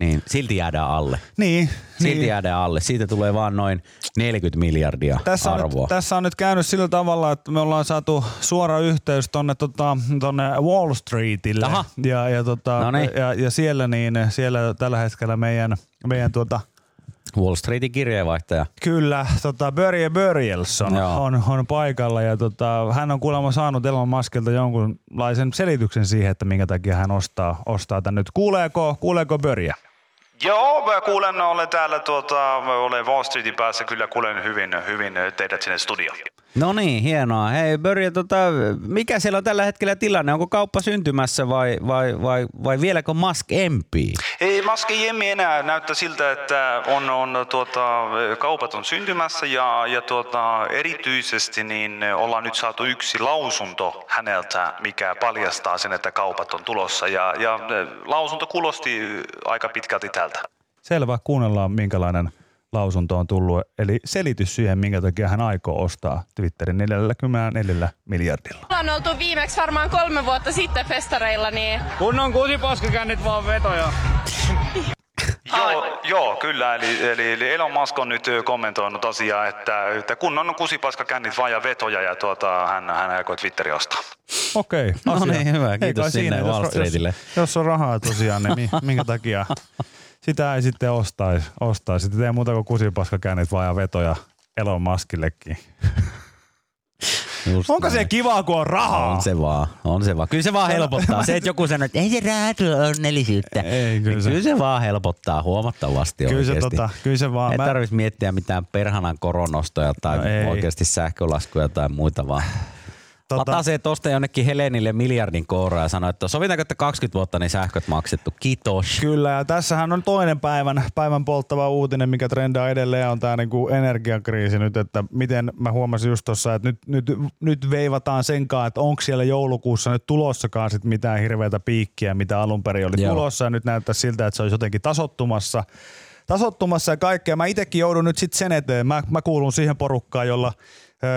niin silti jäädään alle. Niin, Silti niin. jäädään alle. Siitä tulee vaan noin 40 miljardia Tässä on, arvoa. nyt, tässä on nyt käynyt sillä tavalla, että me ollaan saatu suora yhteys tonne, tota, tonne Wall Streetille. Aha. Ja, ja, tota, Noniin. ja, ja, siellä, niin, siellä tällä hetkellä meidän, meidän tuota, Wall Streetin kirjeenvaihtaja. Kyllä, tota Börje Börjelson Joo. on, on, paikalla ja tota, hän on kuulemma saanut Elon Muskilta jonkunlaisen selityksen siihen, että minkä takia hän ostaa, ostaa tän nyt. Kuuleeko, kuuleeko Börje? Joo, mä kuulen, olen täällä tuota, olen Wall Streetin päässä, kyllä kuulen hyvin, hyvin teidät sinne studioon. No niin, hienoa. Hei Börje, tota, mikä siellä on tällä hetkellä tilanne? Onko kauppa syntymässä vai, vai, vai, vai vieläkö Musk empii? Ei Maski Jemmi enää näyttää siltä, että on, on tuota, kaupat on syntymässä ja, ja tuota, erityisesti niin ollaan nyt saatu yksi lausunto häneltä, mikä paljastaa sen, että kaupat on tulossa ja, ja lausunto kuulosti aika pitkälti tältä. Selvä, kuunnellaan minkälainen lausunto on tullut, eli selitys siihen, minkä takia hän aikoo ostaa Twitterin 44 miljardilla. Ollaan oltu viimeksi varmaan kolme vuotta sitten festareilla, niin Kunnon kusipaskakännit vaan vetoja. Joo, joo, kyllä. Eli, eli, eli Elon Musk on nyt kommentoinut asiaa, että, että kun on kusipaskakännit vaan ja vetoja ja tuota, hän, hän aikoo Twitteri ostaa. Okei, No asia. niin, hyvä. Ei Kiitos kai sinne siinä, Wall jos, Streetille. Jos, jos on rahaa tosiaan, niin mi- minkä takia sitä ei sitten ostaisi. ostaisi. Sitten ei muuta kuin kusipaskakännit vaan ja vetoja Elon Muskillekin. Just Onko näin. se kivaa, kun on rahaa? On se vaan, on se vaan. Kyllä se vaan helpottaa. Se, että joku sanoo, että ei se raha tuo onnellisuutta. Ei, kyllä se- kyllä se vaan helpottaa huomattavasti Kyllä se, oikeasti. tota, kyllä se vaan... Ei mä- tarvitsisi miettiä mitään perhanan koronostoja tai No no ei. oikeasti sähkölaskuja tai muita vaan. Tota-. Lataa se tosta jonnekin Helenille miljardin koura ja sanoo, että sovitaanko, että 20 vuotta niin sähköt maksettu. Kiitos. Kyllä, ja tässähän on toinen päivän, päivän polttava uutinen, mikä trendaa edelleen, on tämä niinku energiakriisi nyt, että miten mä huomasin just tuossa, että nyt, nyt, nyt veivataan senkaan, että onko siellä joulukuussa nyt tulossakaan sit mitään hirveätä piikkiä, mitä alun perin oli Joo. tulossa, ja nyt näyttää siltä, että se olisi jotenkin tasottumassa. Tasottumassa ja kaikkea. Mä itsekin joudun nyt sitten sen eteen. Mä, mä kuulun siihen porukkaan, jolla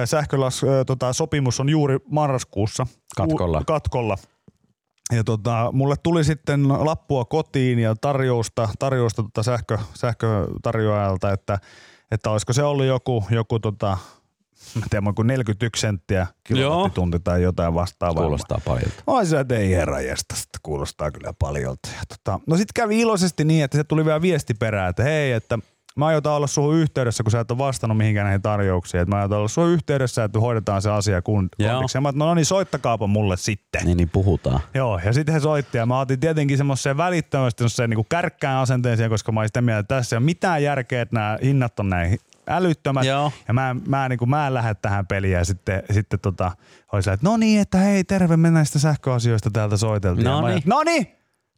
sähkölas, tota, sopimus on juuri marraskuussa. Katkolla. U- katkolla. Ja tota, mulle tuli sitten lappua kotiin ja tarjousta, tarjousta tota sähkö, sähkötarjoajalta, että, että olisiko se ollut joku, joku tota, mä tiedän, joku 41 senttiä kilowattitunti tai jotain vastaavaa. Kuulostaa paljon. Oi se, että ei herra jästä, kuulostaa kyllä paljolta. Ja tota, no sitten kävi iloisesti niin, että se tuli vielä viesti perään, että hei, että mä aiotaan olla suhun yhteydessä, kun sä et ole vastannut mihinkään näihin tarjouksiin. Että mä aiotaan olla suhun yhteydessä, että hoidetaan se asia kun. Ja mä, että no niin, soittakaapa mulle sitten. Niin, niin puhutaan. Joo, ja sitten he soitti ja mä otin tietenkin semmoiseen välittömästi semmoiseen niin kärkkään asenteeseen, koska mä olin sitä mieltä, että tässä ei ole mitään järkeä, että nämä hinnat on näin älyttömät. Joo. Ja mä, mä, niin kuin, mä en lähde tähän peliin ja sitten, sitten tota, oli se, että no niin, että hei terve, me näistä sähköasioista täältä soiteltiin. Noniin. olin, No niin,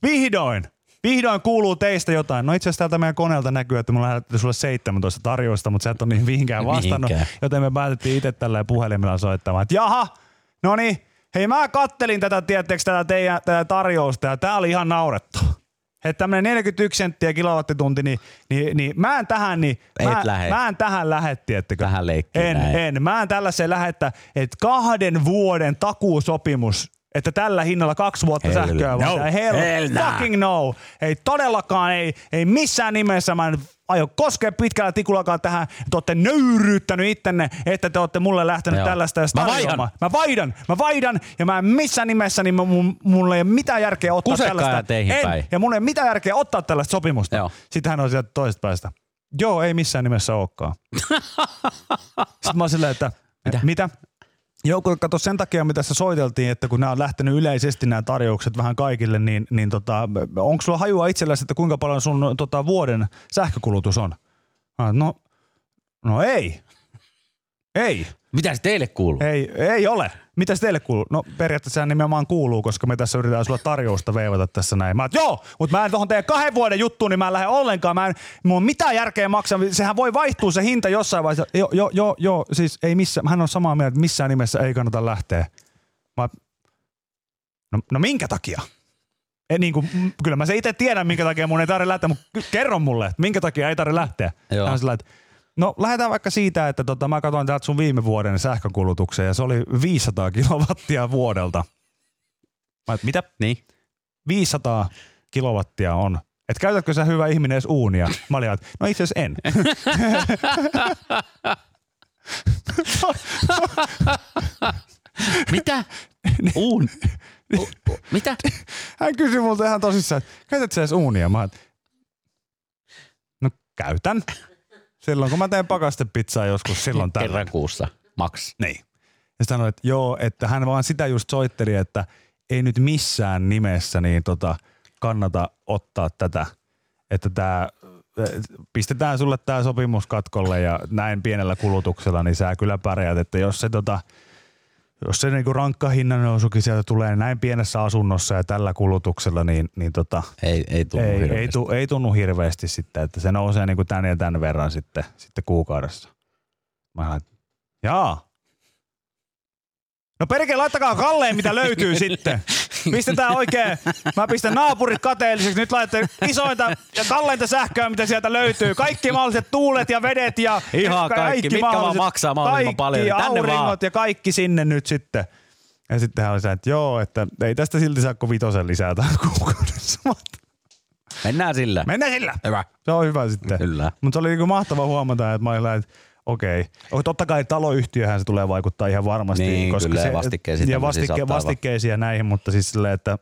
vihdoin. Vihdoin kuuluu teistä jotain. No itse asiassa täältä meidän koneelta näkyy, että mulla lähetettiin sulle 17 tarjousta, mutta sä et ole niihin mihinkään vastannut. Mihinkään. Joten me päätettiin itse tällä puhelimella soittamaan, että jaha, no niin, hei mä kattelin tätä, tietteekö, tätä teidän tätä tarjousta ja tää oli ihan naurettu. Että tämmönen 41 senttiä kilowattitunti, niin, niin, niin mä en tähän, niin, mä, lähe. mä en tähän lähde, tiettekö? Tähän leikkiin En, näin. en. Mä en tällaiseen lähetä, että kahden vuoden takuusopimus, että tällä hinnalla kaksi vuotta Hell sähköä. no. vaan- Hell, Hell no. fucking no. Ei todellakaan, ei, ei missään nimessä mä en aio koskea pitkällä tikullakaan tähän. Te olette nöyryyttänyt ittenne, että te olette mulle lähtenyt Joo. tällaista Mä vaihdan. Mä vaihdan, mä vaihdan ja mä en missään nimessä, niin mun, mulla ei ole mitään järkeä ottaa Kusekkaa tällaista. teihin en, päin. ja mun ei ole mitään järkeä ottaa tällaista sopimusta. Joo. Sitten hän on sieltä toisesta päästä. Joo, ei missään nimessä olekaan. Sitten mä oon silleen, että mitä? mitä? Joo, kun kato sen takia, mitä tässä soiteltiin, että kun nämä on lähtenyt yleisesti nämä tarjoukset vähän kaikille, niin, niin tota, onko sulla hajua itselläsi, että kuinka paljon sun tota, vuoden sähkökulutus on? Ah, No, no ei. Ei. Mitä se teille kuuluu? Ei, ei ole. Mitä teille kuuluu? No periaatteessa nimenomaan kuuluu, koska me tässä yritetään sulla tarjousta veivata tässä näin. Mä oon, joo, mutta mä en tuohon teidän kahden vuoden juttuun, niin mä en lähde ollenkaan. Mä en, mulla on mitään järkeä maksaa. Sehän voi vaihtua se hinta jossain vaiheessa. Joo, joo, joo, joo siis ei missään. Hän on samaa mieltä, että missään nimessä ei kannata lähteä. Mä, no, no minkä takia? E, niin kuin, kyllä mä se itse tiedän, minkä takia mun ei tarvitse lähteä, mutta kerro mulle, että minkä takia ei tarvitse lähteä. Joo. Hän on sillä, että No lähdetään vaikka siitä, että tota, mä katsoin täältä sun viime vuoden sähkökulutuksen ja se oli 500 kilowattia vuodelta. Mä, et, mitä? Niin. 500 kilowattia on. Et käytätkö sä hyvä ihminen edes uunia? Mä olin, että no itse asiassa en. Mitä? Uun. U- u- mitä? Hän kysyi multa ihan tosissaan, että käytätkö sä edes uunia? Mä, oon, no käytän. Silloin kun mä teen pakastepizzaa joskus silloin tällä. Kerran kuussa. Max. Niin. Ja sanoi, että joo, että hän vaan sitä just soitteli, että ei nyt missään nimessä niin tota, kannata ottaa tätä, että tämä pistetään sulle tämä sopimus katkolle ja näin pienellä kulutuksella, niin sä kyllä pärjäät, että jos se tota, jos se niinku rankka hinnannousukin sieltä tulee näin pienessä asunnossa ja tällä kulutuksella, niin, niin tota, Ei, ei tunnu ei, ei, tu, ei tunnu hirveästi sitten, että se nousee niinku tän ja tän verran sitten, sitten kuukaudessa. Mä että jaa. No perkele, laittakaa kalleen, mitä löytyy sitten. Pistetään oikein, mä pistän naapurit kateelliseksi, nyt laitatte isointa ja kalleinta sähköä, mitä sieltä löytyy. Kaikki mahdolliset tuulet ja vedet ja Ihan kaikki, mitkä vaan maksaa mahdollisimman paljon, niin Kaikki tänne vaan. auringot ja kaikki sinne nyt sitten. Ja sitten hän oli se, että joo, että ei tästä silti saa kuin vitosen lisää tämän kuukaudessa. Mennään sillä. Mennään sillä. Hyvä. Se on hyvä sitten. Kyllä. Mutta se oli niinku mahtava huomata, että mä olin että okei. Okay. Totta kai taloyhtiöhän se tulee vaikuttaa ihan varmasti. Niin, koska kyllä, se, ja vastikkeisiin ja saattaa vastikkeisia näihin, mutta siis silleen, että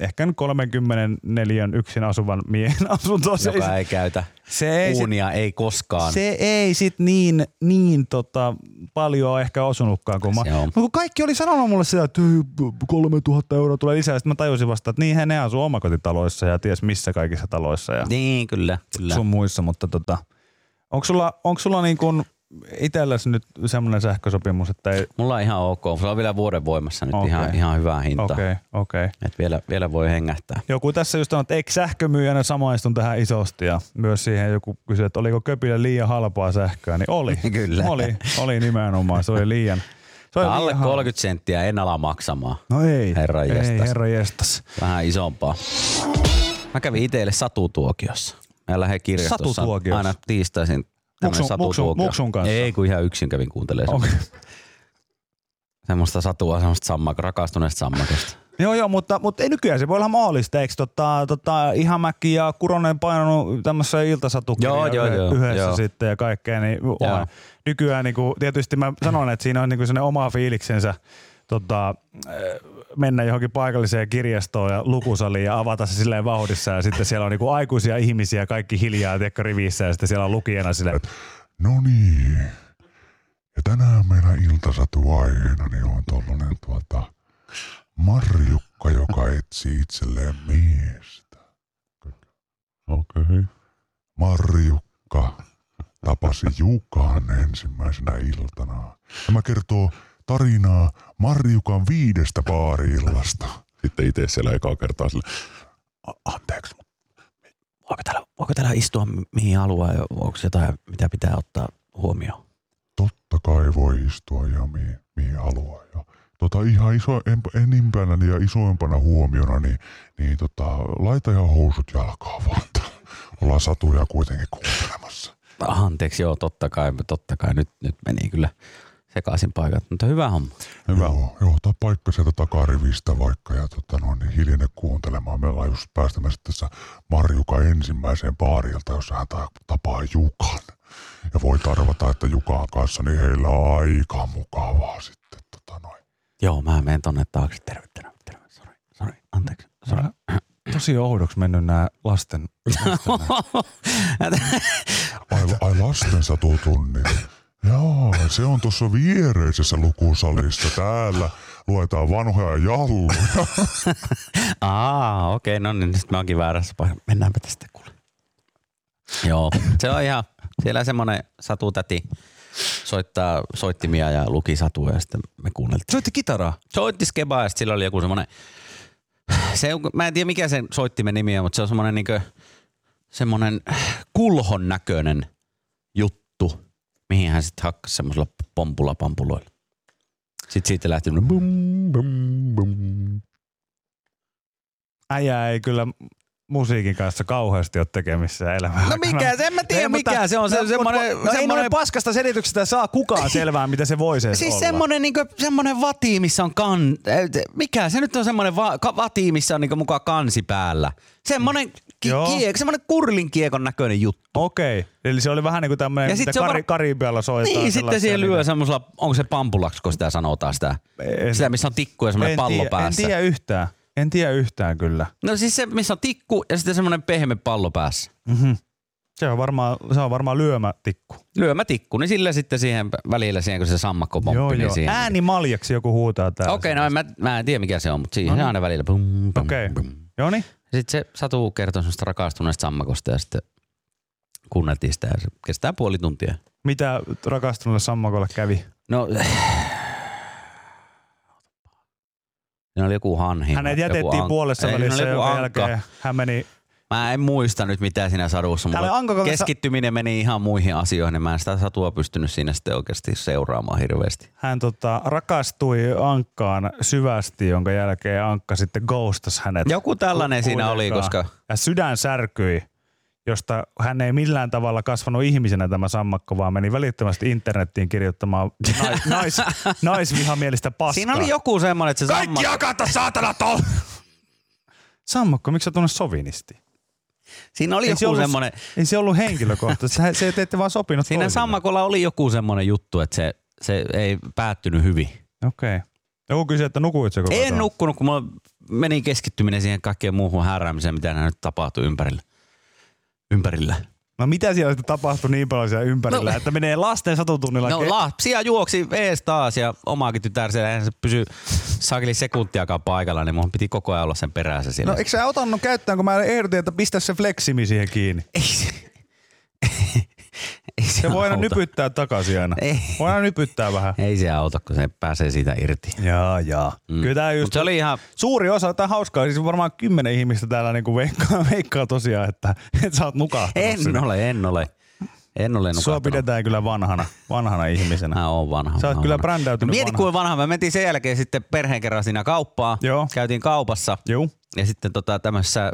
ehkä nyt 34 yksin asuvan miehen asunto. Se, Joka ei käytä se ei, sit, uunia, ei koskaan. se ei sit niin, niin tota, paljon ehkä osunutkaan. Kun, mä, on. Mutta kun kaikki oli sanonut mulle sitä, että "Ei, 3000 euroa tulee lisää. Sitten mä tajusin vasta, että niinhän ne asuu omakotitaloissa ja ties missä kaikissa taloissa. Ja Niin, kyllä. kyllä. sun muissa, mutta tota, onko sulla, onko sulla niin kuin itselläsi nyt semmoinen sähkösopimus, että ei... Mulla on ihan ok. Se on vielä vuoden voimassa nyt Okei. ihan, ihan hyvää hintaa. Okei, okay, okei. Okay. Et vielä, vielä voi hengähtää. Joku tässä just sanoi, että eikö sähkömyyjänä samaistun tähän isosti ja myös siihen joku kysyi, että oliko köpille liian halpaa sähköä, niin oli. Kyllä. Oli, oli nimenomaan, se oli liian. Se oli Alle liian halpa. 30 senttiä en ala maksamaan. No ei, Herran ei herra jestas. Vähän isompaa. Mä kävin itselle satutuokiossa. Mä lähden kirjastossa Satutuokiossa? aina tiistaisin Muksun- muksun- muksun kanssa? Ei, kun ihan yksin kävin kuuntelemaan Okay. semmoista satua, semmoista sammak, rakastuneesta sammakosta. Joo, joo, mutta, mutta ei nykyään se voi olla mahdollista, eikö tota, tota, Ihamäki ja Kuronen painanut tämmössä iltasatukirjaa Joo, joo, joo, yhdessä joo. sitten ja kaikkea, niin on. nykyään niin kuin, tietysti mä sanon, että siinä on niin kuin sellainen oma fiiliksensä tota, eh, mennä johonkin paikalliseen kirjastoon ja lukusaliin ja avata se silleen vauhdissa ja sitten siellä on niin kuin aikuisia ihmisiä kaikki hiljaa tiedätkö, rivissä ja sitten siellä on lukijana silleen, No niin. Ja tänään meillä iltasatu aiheena niin on tollanen tuota Marjukka, joka etsii itselleen miestä. Okei. Okay. Marjukka tapasi Jukan ensimmäisenä iltana. Tämä kertoo tarinaa Marjukan viidestä baariillasta. Sitten itse siellä ekaa kertaa sille, "A- anteeksi, Voiko täällä, voiko täällä istua mi- mihin haluaa ja onko jotain, mitä pitää ottaa huomioon? totta kai voi istua ja mihin, mihin haluaa. Ja tota, ihan iso, en- enimpänä ja isoimpana huomiona, niin, niin tota, laita ja housut jalkaa vaan. Ollaan satuja kuitenkin kuuntelemassa. Anteeksi, joo, totta kai, totta kai. Nyt, nyt meni kyllä sekaisin paikat, mutta hyvä homma. Hyvä. Joo, joo ota paikka sieltä takarivistä vaikka ja tota, no, niin hiljene kuuntelemaan. Me ollaan just päästämässä tässä Marjuka ensimmäiseen baarilta, jossa hän ta- tapaa Jukan. Ja voi arvata, että Jukan kanssa niin heillä on aika mukavaa sitten. Tota, noin. Joo, mä menen tonne taakse. Terve, terve, terve. Sori, sori, anteeksi. Sori. tosi oudoksi mennyt nämä lasten. Ai, ai lastensa tunnit. Joo, se on tuossa viereisessä lukusalissa. Täällä luetaan vanhoja jalluja. Aa, okei, no niin, sitten mä oonkin väärässä paikassa. Mennäänpä tästä kuule. Joo, se on ihan, siellä semmonen satutäti soittaa soittimia ja luki satuja ja sitten me kuunneltiin. Soitti kitaraa. Soitti skebaa ja sitten sillä oli joku semmonen, se on, mä en tiedä mikä sen soittimen nimi on, mutta se on semmonen niinkö, semmonen kulhon näköinen mihin hän sitten hakkasi semmoisella pompulla pampuloilla. Sitten siitä lähti bum, bum, bum. äijä ei kyllä musiikin kanssa kauheasti ole tekemissä elämää. No mikä, en mä tiedä mikä se on. Se, no, semmoinen, no, ei semmoinen noin paskasta selityksestä saa kukaan selvää, mitä se voisi edes Siis olla. semmonen, niinku, semmonen vati, missä on kan... Mikä se nyt on semmonen va, ka, vati, missä on niinku mukaan kansi päällä? Semmonen, ki, Joo. kie, semmonen kurlinkiekon näköinen juttu. Okei, eli se oli vähän niin kuin tämmöinen, Ja mitä var- Karibialla soitetaan. Niin, sitten siihen lyö semmoisella, onko se pampulaksi, kun sitä sanotaan sitä? En- Sitä, missä on tikku ja semmoinen en pallo tiedä, päässä. En tiedä yhtään. En tiedä yhtään kyllä. No siis se, missä on tikku ja sitten semmoinen pehmeä pallo päässä. Se on varmaan, se on varmaan lyömätikku. Lyömä tikku, niin sillä sitten siihen välillä siihen, kun se sammakko pomppi, niin siihen. Ääni maljaksi joku huutaa täällä. Okei, no en mä, mä en tiedä mikä se on, mutta siihen No niin. aina välillä. Okei. bum. Joo niin. Sitten se Satu kertoo semmoista rakastuneesta sammakosta ja sitten kuunneltiin sitä ja se kestää puoli tuntia. Mitä rakastuneelle sammakolle kävi? No, Siinä oli joku hanhi. Hänet joku jätettiin an- puolessa Ei, välissä, joku jälkeen hän meni Mä en muista nyt mitä siinä sadussa. Täällä kanssa- keskittyminen meni ihan muihin asioihin, niin mä en sitä satua pystynyt siinä sitten oikeasti seuraamaan hirveästi. hän tota, rakastui Ankkaan syvästi, jonka jälkeen Ankka sitten ghostasi hänet. Joku tällainen siinä oli, koska Ja sydän särkyi, josta hän ei millään tavalla kasvanut ihmisenä tämä sammakko, vaan meni välittömästi internettiin kirjoittamaan nais, nais, naisvihamielistä paskaa. siinä oli joku semmoinen, että se Kaikki sammakko, jakata saatana tol! Sammakko, miksi sä tunnet sovinisti? Siinä oli Ei se joku ollut- semmoinen, Ei se ollut henkilökohtaisesti, se, se te ette vaan sopinut siinä toisille. sammakolla oli joku semmoinen juttu, että se, se ei päättynyt hyvin. Okei. Okay. Joku kysyi, että nukuitko koko En nukkunut, kun mulla meni keskittyminen siihen kaikkeen muuhun häräämiseen, mitä nyt tapahtui ympärillä. Ympärillä. No mitä siellä sitten tapahtui niin paljon siellä ympärillä, No- että menee lasten satutunnilla? No ke- lapsia juoksi ees taas ja omaakin tytär siellä, eihän se pysy saakeli sekuntiakaan paikalla, niin mun piti koko ajan olla sen perässä siellä. No eikö sä otannut käyttöön, kun mä ehdotin, että pistä se fleksimi siihen kiinni? ei se, ei se, Se voi aina auta. nypyttää takaisin aina. Ei. Voi aina nypyttää vähän. Ei se auta, kun se pääsee siitä irti. Jaa, jaa. Mm. Kyllä tää just Mut se oli ihan, suuri osa, tämä hauskaa, siis varmaan kymmenen ihmistä täällä niinku veikkaa, veikkaa tosiaan, että, että sä oot nukahtanut en sinne. ole, en ole. En ole Sua nukahtanut. pidetään kyllä vanhana, vanhana ihmisenä. Mä oon vanha. Sä oot mä kyllä brändäytynyt Mieti vanha. kuin vanha. Me mentiin sen jälkeen sitten perheen kerran siinä kauppaan. Joo. Käytiin kaupassa. Joo. ja sitten tota, tämmöisessä,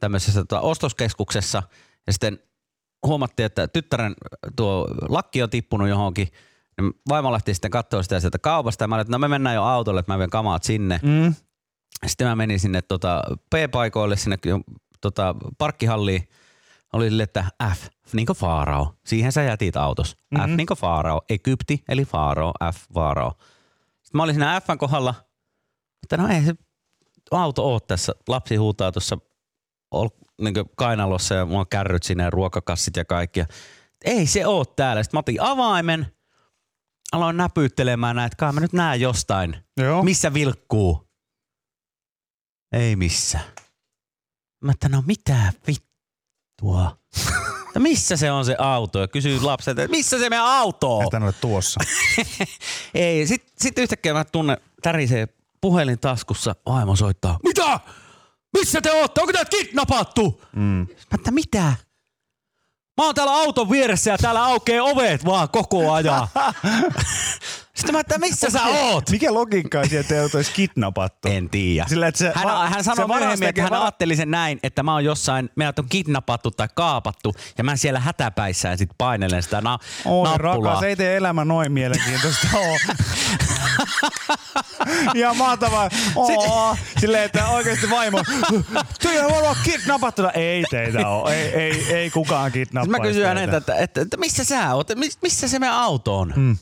tämmöisessä tota, ostoskeskuksessa ja sitten huomattiin, että tyttären tuo lakki on tippunut johonkin. Ja Vaimo lähti sitten katsoa sitä sieltä kaupasta ja mä olin, että no me mennään jo autolle, että mä vien kamaat sinne. Mm. Sitten mä menin sinne tota, P-paikoille, sinne tota, parkkihalliin. Oli sille, että F, niin kuin Faarao. Siihen sä jätit autos. Mm-hmm. F niin kuin Faarao. Egypti, eli Faarao, F, Faarao. Sitten mä olin siinä Fn kohdalla, että no ei se auto oo tässä. Lapsi huutaa tuossa ol, niin kainalossa ja mulla on kärryt siinä ja ruokakassit ja kaikki. Ja ei se oo täällä. Sitten mä otin avaimen, aloin näpyttelemään näitä, kai mä nyt näen jostain. Joo. Missä vilkkuu? Ei missä. Mä että no mitä vittua? No missä se on se auto? Ja kysyy lapselta, että missä se meidän auto on? Että en ole tuossa. Ei, sit, sit yhtäkkiä mä tunnen, tärisee puhelin taskussa, vaimo soittaa. Mitä? Missä te ootte? Onko teidät kidnappattu? Mm. Mä mitä? Mä oon täällä auton vieressä ja täällä aukee ovet vaan koko ajan. Sitten mä että missä sä oot? Mikä logiikka sieltä että olisi kidnappattu? En tiedä. Sillä, että se hän, va- hän sanoi myöhemmin, että hän vara- ajatteli sen näin, että mä oon jossain, meidät on kidnappattu tai kaapattu ja mä siellä hätäpäissään sit painelen sitä na- Oi nappulaa. rakas, ei tee elämä noin mielenkiintoista oo. ja mahtavaa. Oo. Silleen, että oikeasti vaimo, teillä on varmaan kidnappattu. Ei teitä oo. Ei, ei, ei kukaan Sitten kidnappaisi mä kysyin häneltä, että, että, että, missä sä oot, Mis- missä se meidän auto on? Mm.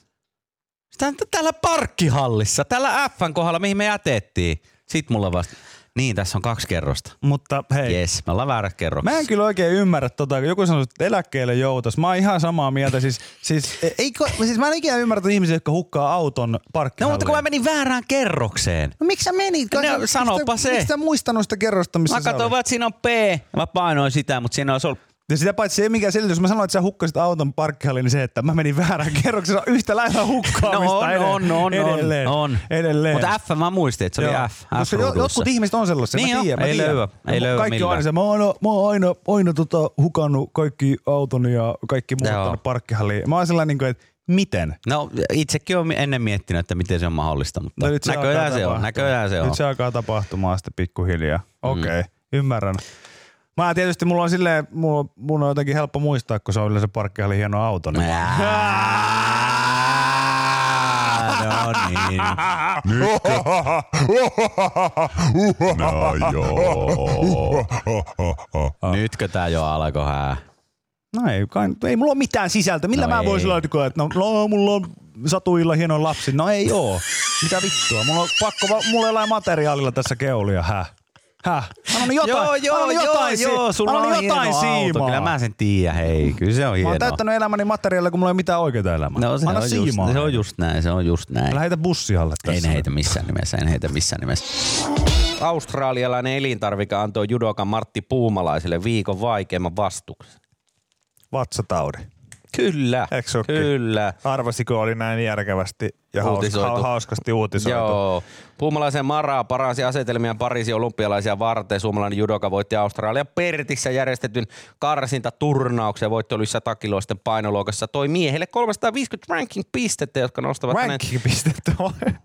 Täällä parkkihallissa, täällä Fn kohdalla, mihin me jätettiin. Sitten mulla vasta, niin tässä on kaksi kerrosta. Mutta hei, Jes, me ollaan väärät kerroksessa. Mä en kyllä oikein ymmärrä tota, kun joku sanoo, että eläkkeelle joutas. Mä oon ihan samaa mieltä. Siis, siis, ei, siis mä en ikinä ymmärtänyt ihmisiä, jotka hukkaa auton No parkkihalliin. mutta kun mä menin väärään kerrokseen. No miksi sä menit? No, sä- sanopa miksi se. Miksi sä muistanut sitä kerrosta, missä Mä katsoin vaan, että siinä on P. Mä painoin sitä, mutta siinä olisi ollut Ja sitä paitsi se, mikä selitys, jos mä sanoin, että sä hukkasit auton parkkihalliin, niin se, että mä menin väärään kerrokseen, se on yhtä lailla hukkaamista No on, ed- on, on, edelleen. on. Edelleen. Mutta F mä muistin, että se oli. F. Koska jo- jotkut ihmiset on sellaisia, Niin mä tiedän, ei tiedän. löyä, ei löyä Kaikki on aina millään. se, mä oon aina, mä oon aina, aina tota, hukannut kaikki autoni ja kaikki muut Joo. tonne parkkihalliin. Mä oon sellainen, niin että Miten? No itsekin olen ennen miettinyt, että miten se on mahdollista, mutta No nyt se näköjään se on. Näköjään se on. Nyt se alkaa tapahtumaan sitten pikkuhiljaa. Mm. Okei, okay, ymmärrän. Mä tietysti mulla on silleen, mulla, mun on jotenkin helppo muistaa, kun se on yleensä parkkihalli hieno auto. Niin No niin. Nytkö? no joo. Nytkö tää jo alkoi hää? No ei, kai, ei mulla ole mitään sisältöä. Millä No mä ei. voisin laittaa, että no, no, mulla on satuilla hieno lapsi. No ei oo. Mitä vittua? Mulla on pakko, mulla ei ole materiaalilla tässä keulia. Häh? Häh? Mä annan jotain, joo, joo, mä joo, jotain, si- joo, sulla mä on jotain siimaa. Kyllä mä sen tiedän, hei. Kyllä se on Mä hienoa. oon täyttänyt elämäni materiaalilla, kun mulla ei ole mitään oikeaa elämää. No se Anna on, just, siimaa. se on just näin, se on just näin. Älä heitä bussihalle tässä. Ei ne heitä missään nimessä, en heitä missään nimessä. Australialainen elintarvike antoi judokan Martti Puumalaiselle viikon vaikeimman vastuksen. Vatsataudi. Kyllä, ookin? kyllä. Arvasiko oli näin järkevästi ja Uutisoitu. ha, hauskasti uutisoitu. Joo. Puumalaisen Maraa paransi asetelmia Pariisin olympialaisia varten. Suomalainen judoka voitti Australia Pertissä järjestetyn karsintaturnauksen. Voitto oli 100 kiloisten painoluokassa. Toi miehelle 350 ranking-pistettä, jotka nostavat. Ranking-pistettä?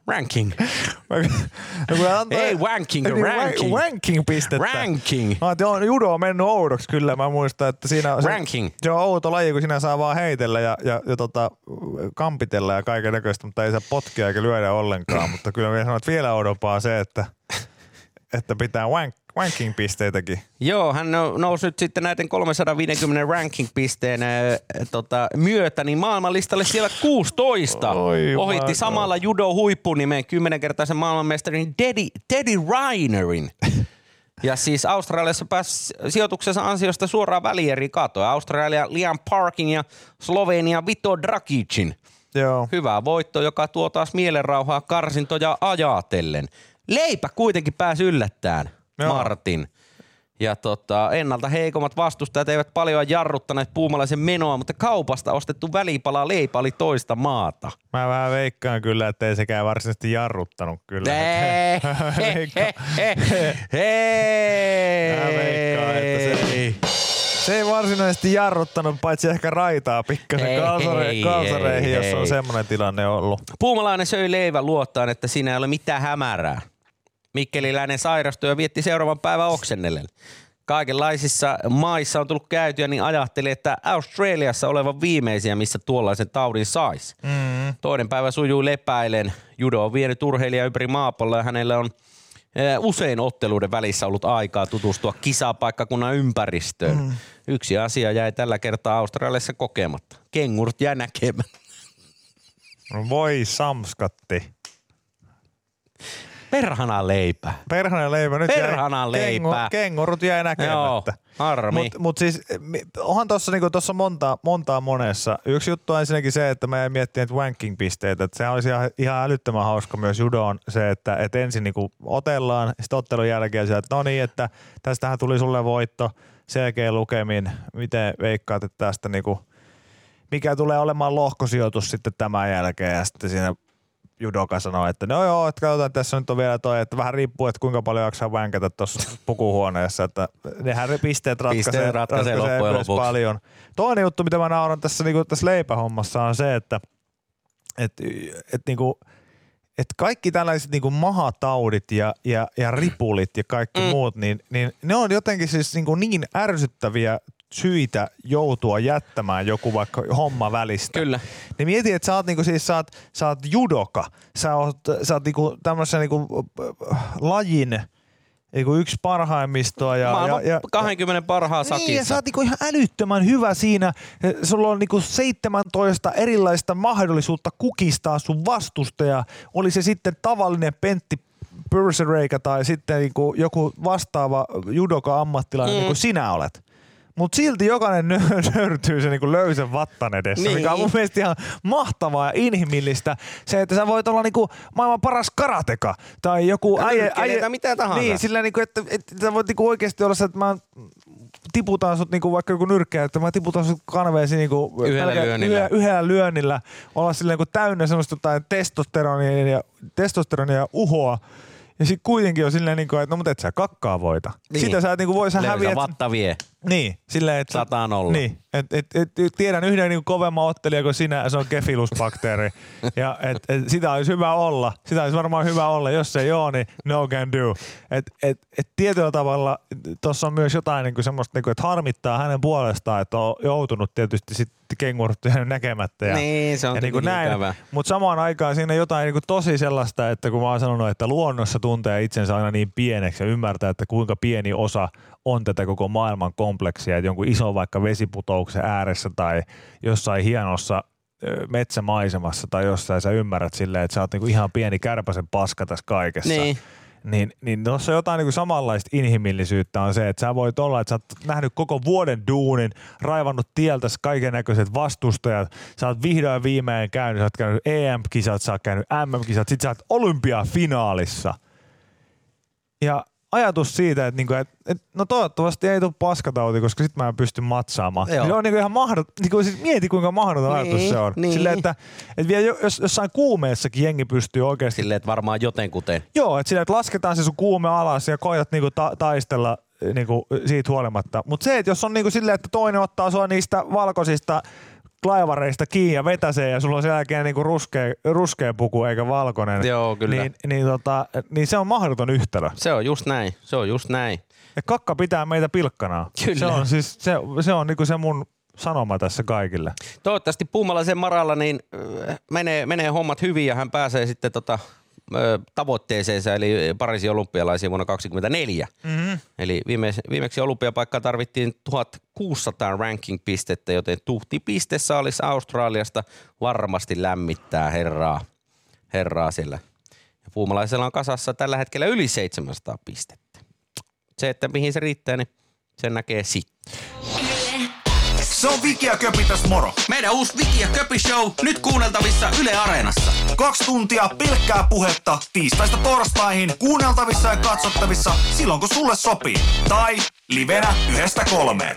Ranking. No, antoi- Ei ranking, Niin, ranking. ra- Ranking-pistettä. Ranking. Mä ajattelin, on judo on mennyt oudoksi kyllä. Mä muistan, että siinä on se, Ranking. se on outo laji, kun siinä saa vaan heitellä ja, ja, ja tota, kampitella ja kaiken näköistä, mutta ei saa potkia eikä lyödä ollenkaan. mutta kyllä mä sanon, että vielä oudompaa on se, että, että pitää wank, ranking-pisteitäkin. Joo, hän nou- nousi nyt sitten näiden 350 ranking-pisteen äh, tota, myötä niin maailmanlistalle siellä 16. Oi, Ohitti my samalla judo huippunimeen kymmenenkertaisen maailmanmestarin Teddy, Teddy Reinerin. Ja siis Australiassa pääsi sijoituksensa ansiosta suoraan välieriin katoa. Australia Liam Parkin ja Slovenia Vito Drakicin. Joo. Hyvä voitto, joka tuo taas mielenrauhaa karsintoja ajatellen. Leipä kuitenkin pääsi yllättäen, Joo. Martin. Ja tota, ennalta heikommat vastustajat eivät paljon jarruttaneet puumalaisen menoa, mutta kaupasta ostettu välipala leipä oli toista maata. Mä vähän veikkaan kyllä, että ei sekään varsinaisesti jarruttanut kyllä. Hei, hei, veikkaan- hei, Mä veikkaan, että se- Se ei varsinaisesti jarruttanut, paitsi ehkä raitaa pikkasen kalsare, ei, kalsareihin, ei, jos on ei. semmoinen tilanne ollut. Puumalainen söi leivän luottaen, että siinä ei ole mitään hämärää. Mikkeliläinen sairastui ja vietti seuraavan päivän oksennellen. Kaikenlaisissa maissa on tullut käytyä, niin ajatteli, että Australiassa olevan viimeisiä, missä tuollaisen taudin sais. Mm. Toinen päivä sujuu lepäilen. Judo on vienyt urheilija ympäri maapalloa ja hänellä on usein otteluiden välissä ollut aikaa tutustua kisapaikkakunnan ympäristöön. Mm. Yksi asia jäi tällä kertaa Australiassa kokematta. Kengurit jäi näkemättä. No Voi samskatti. Perhana leipä. Perhanen leipä. Nyt Perhanan jäi, leipä. Kengu, kengurut jäi Joo, näkemättä. harmi. Mutta mut siis, mi- onhan tuossa niinku, tossa montaa, montaa monessa. Yksi juttu on ensinnäkin se, että mä mietin että ranking-pisteitä. Että sehän olisi ihan, ihan älyttömän hauska myös judoon se, että et ensin niinku otellaan, sitten ottelun jälkeen se, että no niin, että tästähän tuli sulle voitto selkeä lukemin. Miten veikkaat, että tästä niinku, mikä tulee olemaan lohkosijoitus sitten tämän jälkeen ja sitten siinä judoka sanoo, että no joo, että katsotaan, tässä nyt on vielä toi, että vähän riippuu, että kuinka paljon jaksaa vänkätä tuossa pukuhuoneessa, että nehän ne pisteet ratkaisee, Pisteet ratkaisee loppujen myös lopuksi. paljon. Toinen juttu, mitä mä nauran tässä, niin tässä leipähommassa on se, että et, et, niinku, et kaikki tällaiset niinku mahataudit ja, ja, ja ripulit ja kaikki mm. muut, niin, niin ne on jotenkin siis niinku niin ärsyttäviä syitä joutua jättämään joku vaikka homma välistä. Kyllä. Niin mieti, että sä oot, niinku, siis, sä oot, sä oot judoka, sä oot, sä oot niinku tämmöisen niinku, äh, lajin niinku yksi parhaimmistoa. Ja, Maailman ja, ja, 20 parhaan sakissa. niin, ja sä oot niinku ihan älyttömän hyvä siinä. Sulla on niinku 17 erilaista mahdollisuutta kukistaa sun vastustaja. Oli se sitten tavallinen Pentti Pursereikä tai sitten niinku joku vastaava judoka-ammattilainen, mm. niin kuin sinä olet. Mutta silti jokainen nö- nöyrtyy se niinku löysän vattan edessä, niin. mikä on mun mielestä ihan mahtavaa ja inhimillistä. Se, että sä voit olla niinku maailman paras karateka tai joku äijä, tai mitä tahansa. Niin, sillä niinku, että, että sä voit niinku oikeasti olla se, että mä tiputaan sut niinku vaikka joku nyrkkeä, että mä tiputan sut kanveesi niinku Yhdellä pelkä- lyönnillä. yhdellä, yhdellä lyönnillä, olla silleen niinku täynnä semmoista jotain testosteronia ja, testosteronia ja uhoa. Ja sit kuitenkin on silleen, niinku, että no mutta et sä kakkaa voita. Niin. Sitä sä et niinku voi, sä Löysä häviät, vatta vie. Niin, silleen, että... Sataan olla. Niin, et, et, et, tiedän yhden niin kovemman ottelijan kuin sinä, ja se on kefilusbakteeri. ja et, et, sitä olisi hyvä olla. Sitä olisi varmaan hyvä olla. Jos se ei ole, niin no can do. Et, et, et tietyllä tavalla tuossa on myös jotain niin kuin semmoista, niin kuin, että harmittaa hänen puolestaan, että on joutunut tietysti sitten kengurut näkemättä. Ja, Niin, se on ja niin kuin näin. Mutta samaan aikaan siinä on jotain niin kuin tosi sellaista, että kun mä oon sanonut, että luonnossa tuntee itsensä aina niin pieneksi ja ymmärtää, että kuinka pieni osa on tätä koko maailman kompleksia, että jonkun ison vaikka vesiputouksen ääressä tai jossain hienossa metsämaisemassa tai jossain sä ymmärrät silleen, että sä oot niinku ihan pieni kärpäsen paska tässä kaikessa. Niin. Niin, niin tuossa jotain niin samanlaista inhimillisyyttä on se, että sä voit olla, että sä oot nähnyt koko vuoden duunin, raivannut tieltä kaiken näköiset vastustajat, sä oot vihdoin viimein käynyt, sä oot käynyt EM-kisat, sä oot käynyt MM-kisat, sit sä oot olympiafinaalissa. Ja ajatus siitä, että, niinku, et, et, no toivottavasti ei tule paskatauti, koska sit mä en pysty matsaamaan. Joo. Se on niinku ihan mahdoton, niinku, siis mieti kuinka mahdoton Niin, ajatus se on. niin. Silleen, että, että vielä jo- jos, jossain kuumeessakin jengi pystyy oikeasti Silleen, että varmaan jotenkuten. Joo, että, sillä, että lasketaan se sun kuume alas ja koetat niinku ta- taistella niinku siitä huolimatta. Mutta se, että jos on niinku silleen, että toinen ottaa sua niistä valkoisista klaivareista kiinni ja vetäsee ja sulla on sen jälkeen niinku ruskea, ruskea puku eikä valkoinen, Joo, kyllä. Niin, niin, tota, niin se on mahdoton yhtälö. Se on just näin. Se on just näin. Ja kakka pitää meitä pilkkanaa. Kyllä. Se on, siis, se, se, on niinku se mun sanoma tässä kaikille. Toivottavasti Puumalaisen Maralla niin menee, menee hommat hyvin ja hän pääsee sitten tota, tavoitteeseensa eli Pariisin olympialaisiin vuonna 2024. Mm-hmm. Eli viime, viimeksi olympiapaikkaa tarvittiin 1600 ranking-pistettä, joten tuhti pistesaalis Australiasta varmasti lämmittää herraa, herraa siellä. Ja Puumalaisella on kasassa tällä hetkellä yli 700 pistettä. Se, että mihin se riittää, niin sen näkee sitten. Se on Viki ja Köpi moro. Meidän uusi Viki ja Köpi Show nyt kuunneltavissa Yle Areenassa. Kaksi tuntia pelkkää puhetta tiistaista torstaihin kuunneltavissa ja katsottavissa silloin kun sulle sopii. Tai livenä yhdestä kolmeen.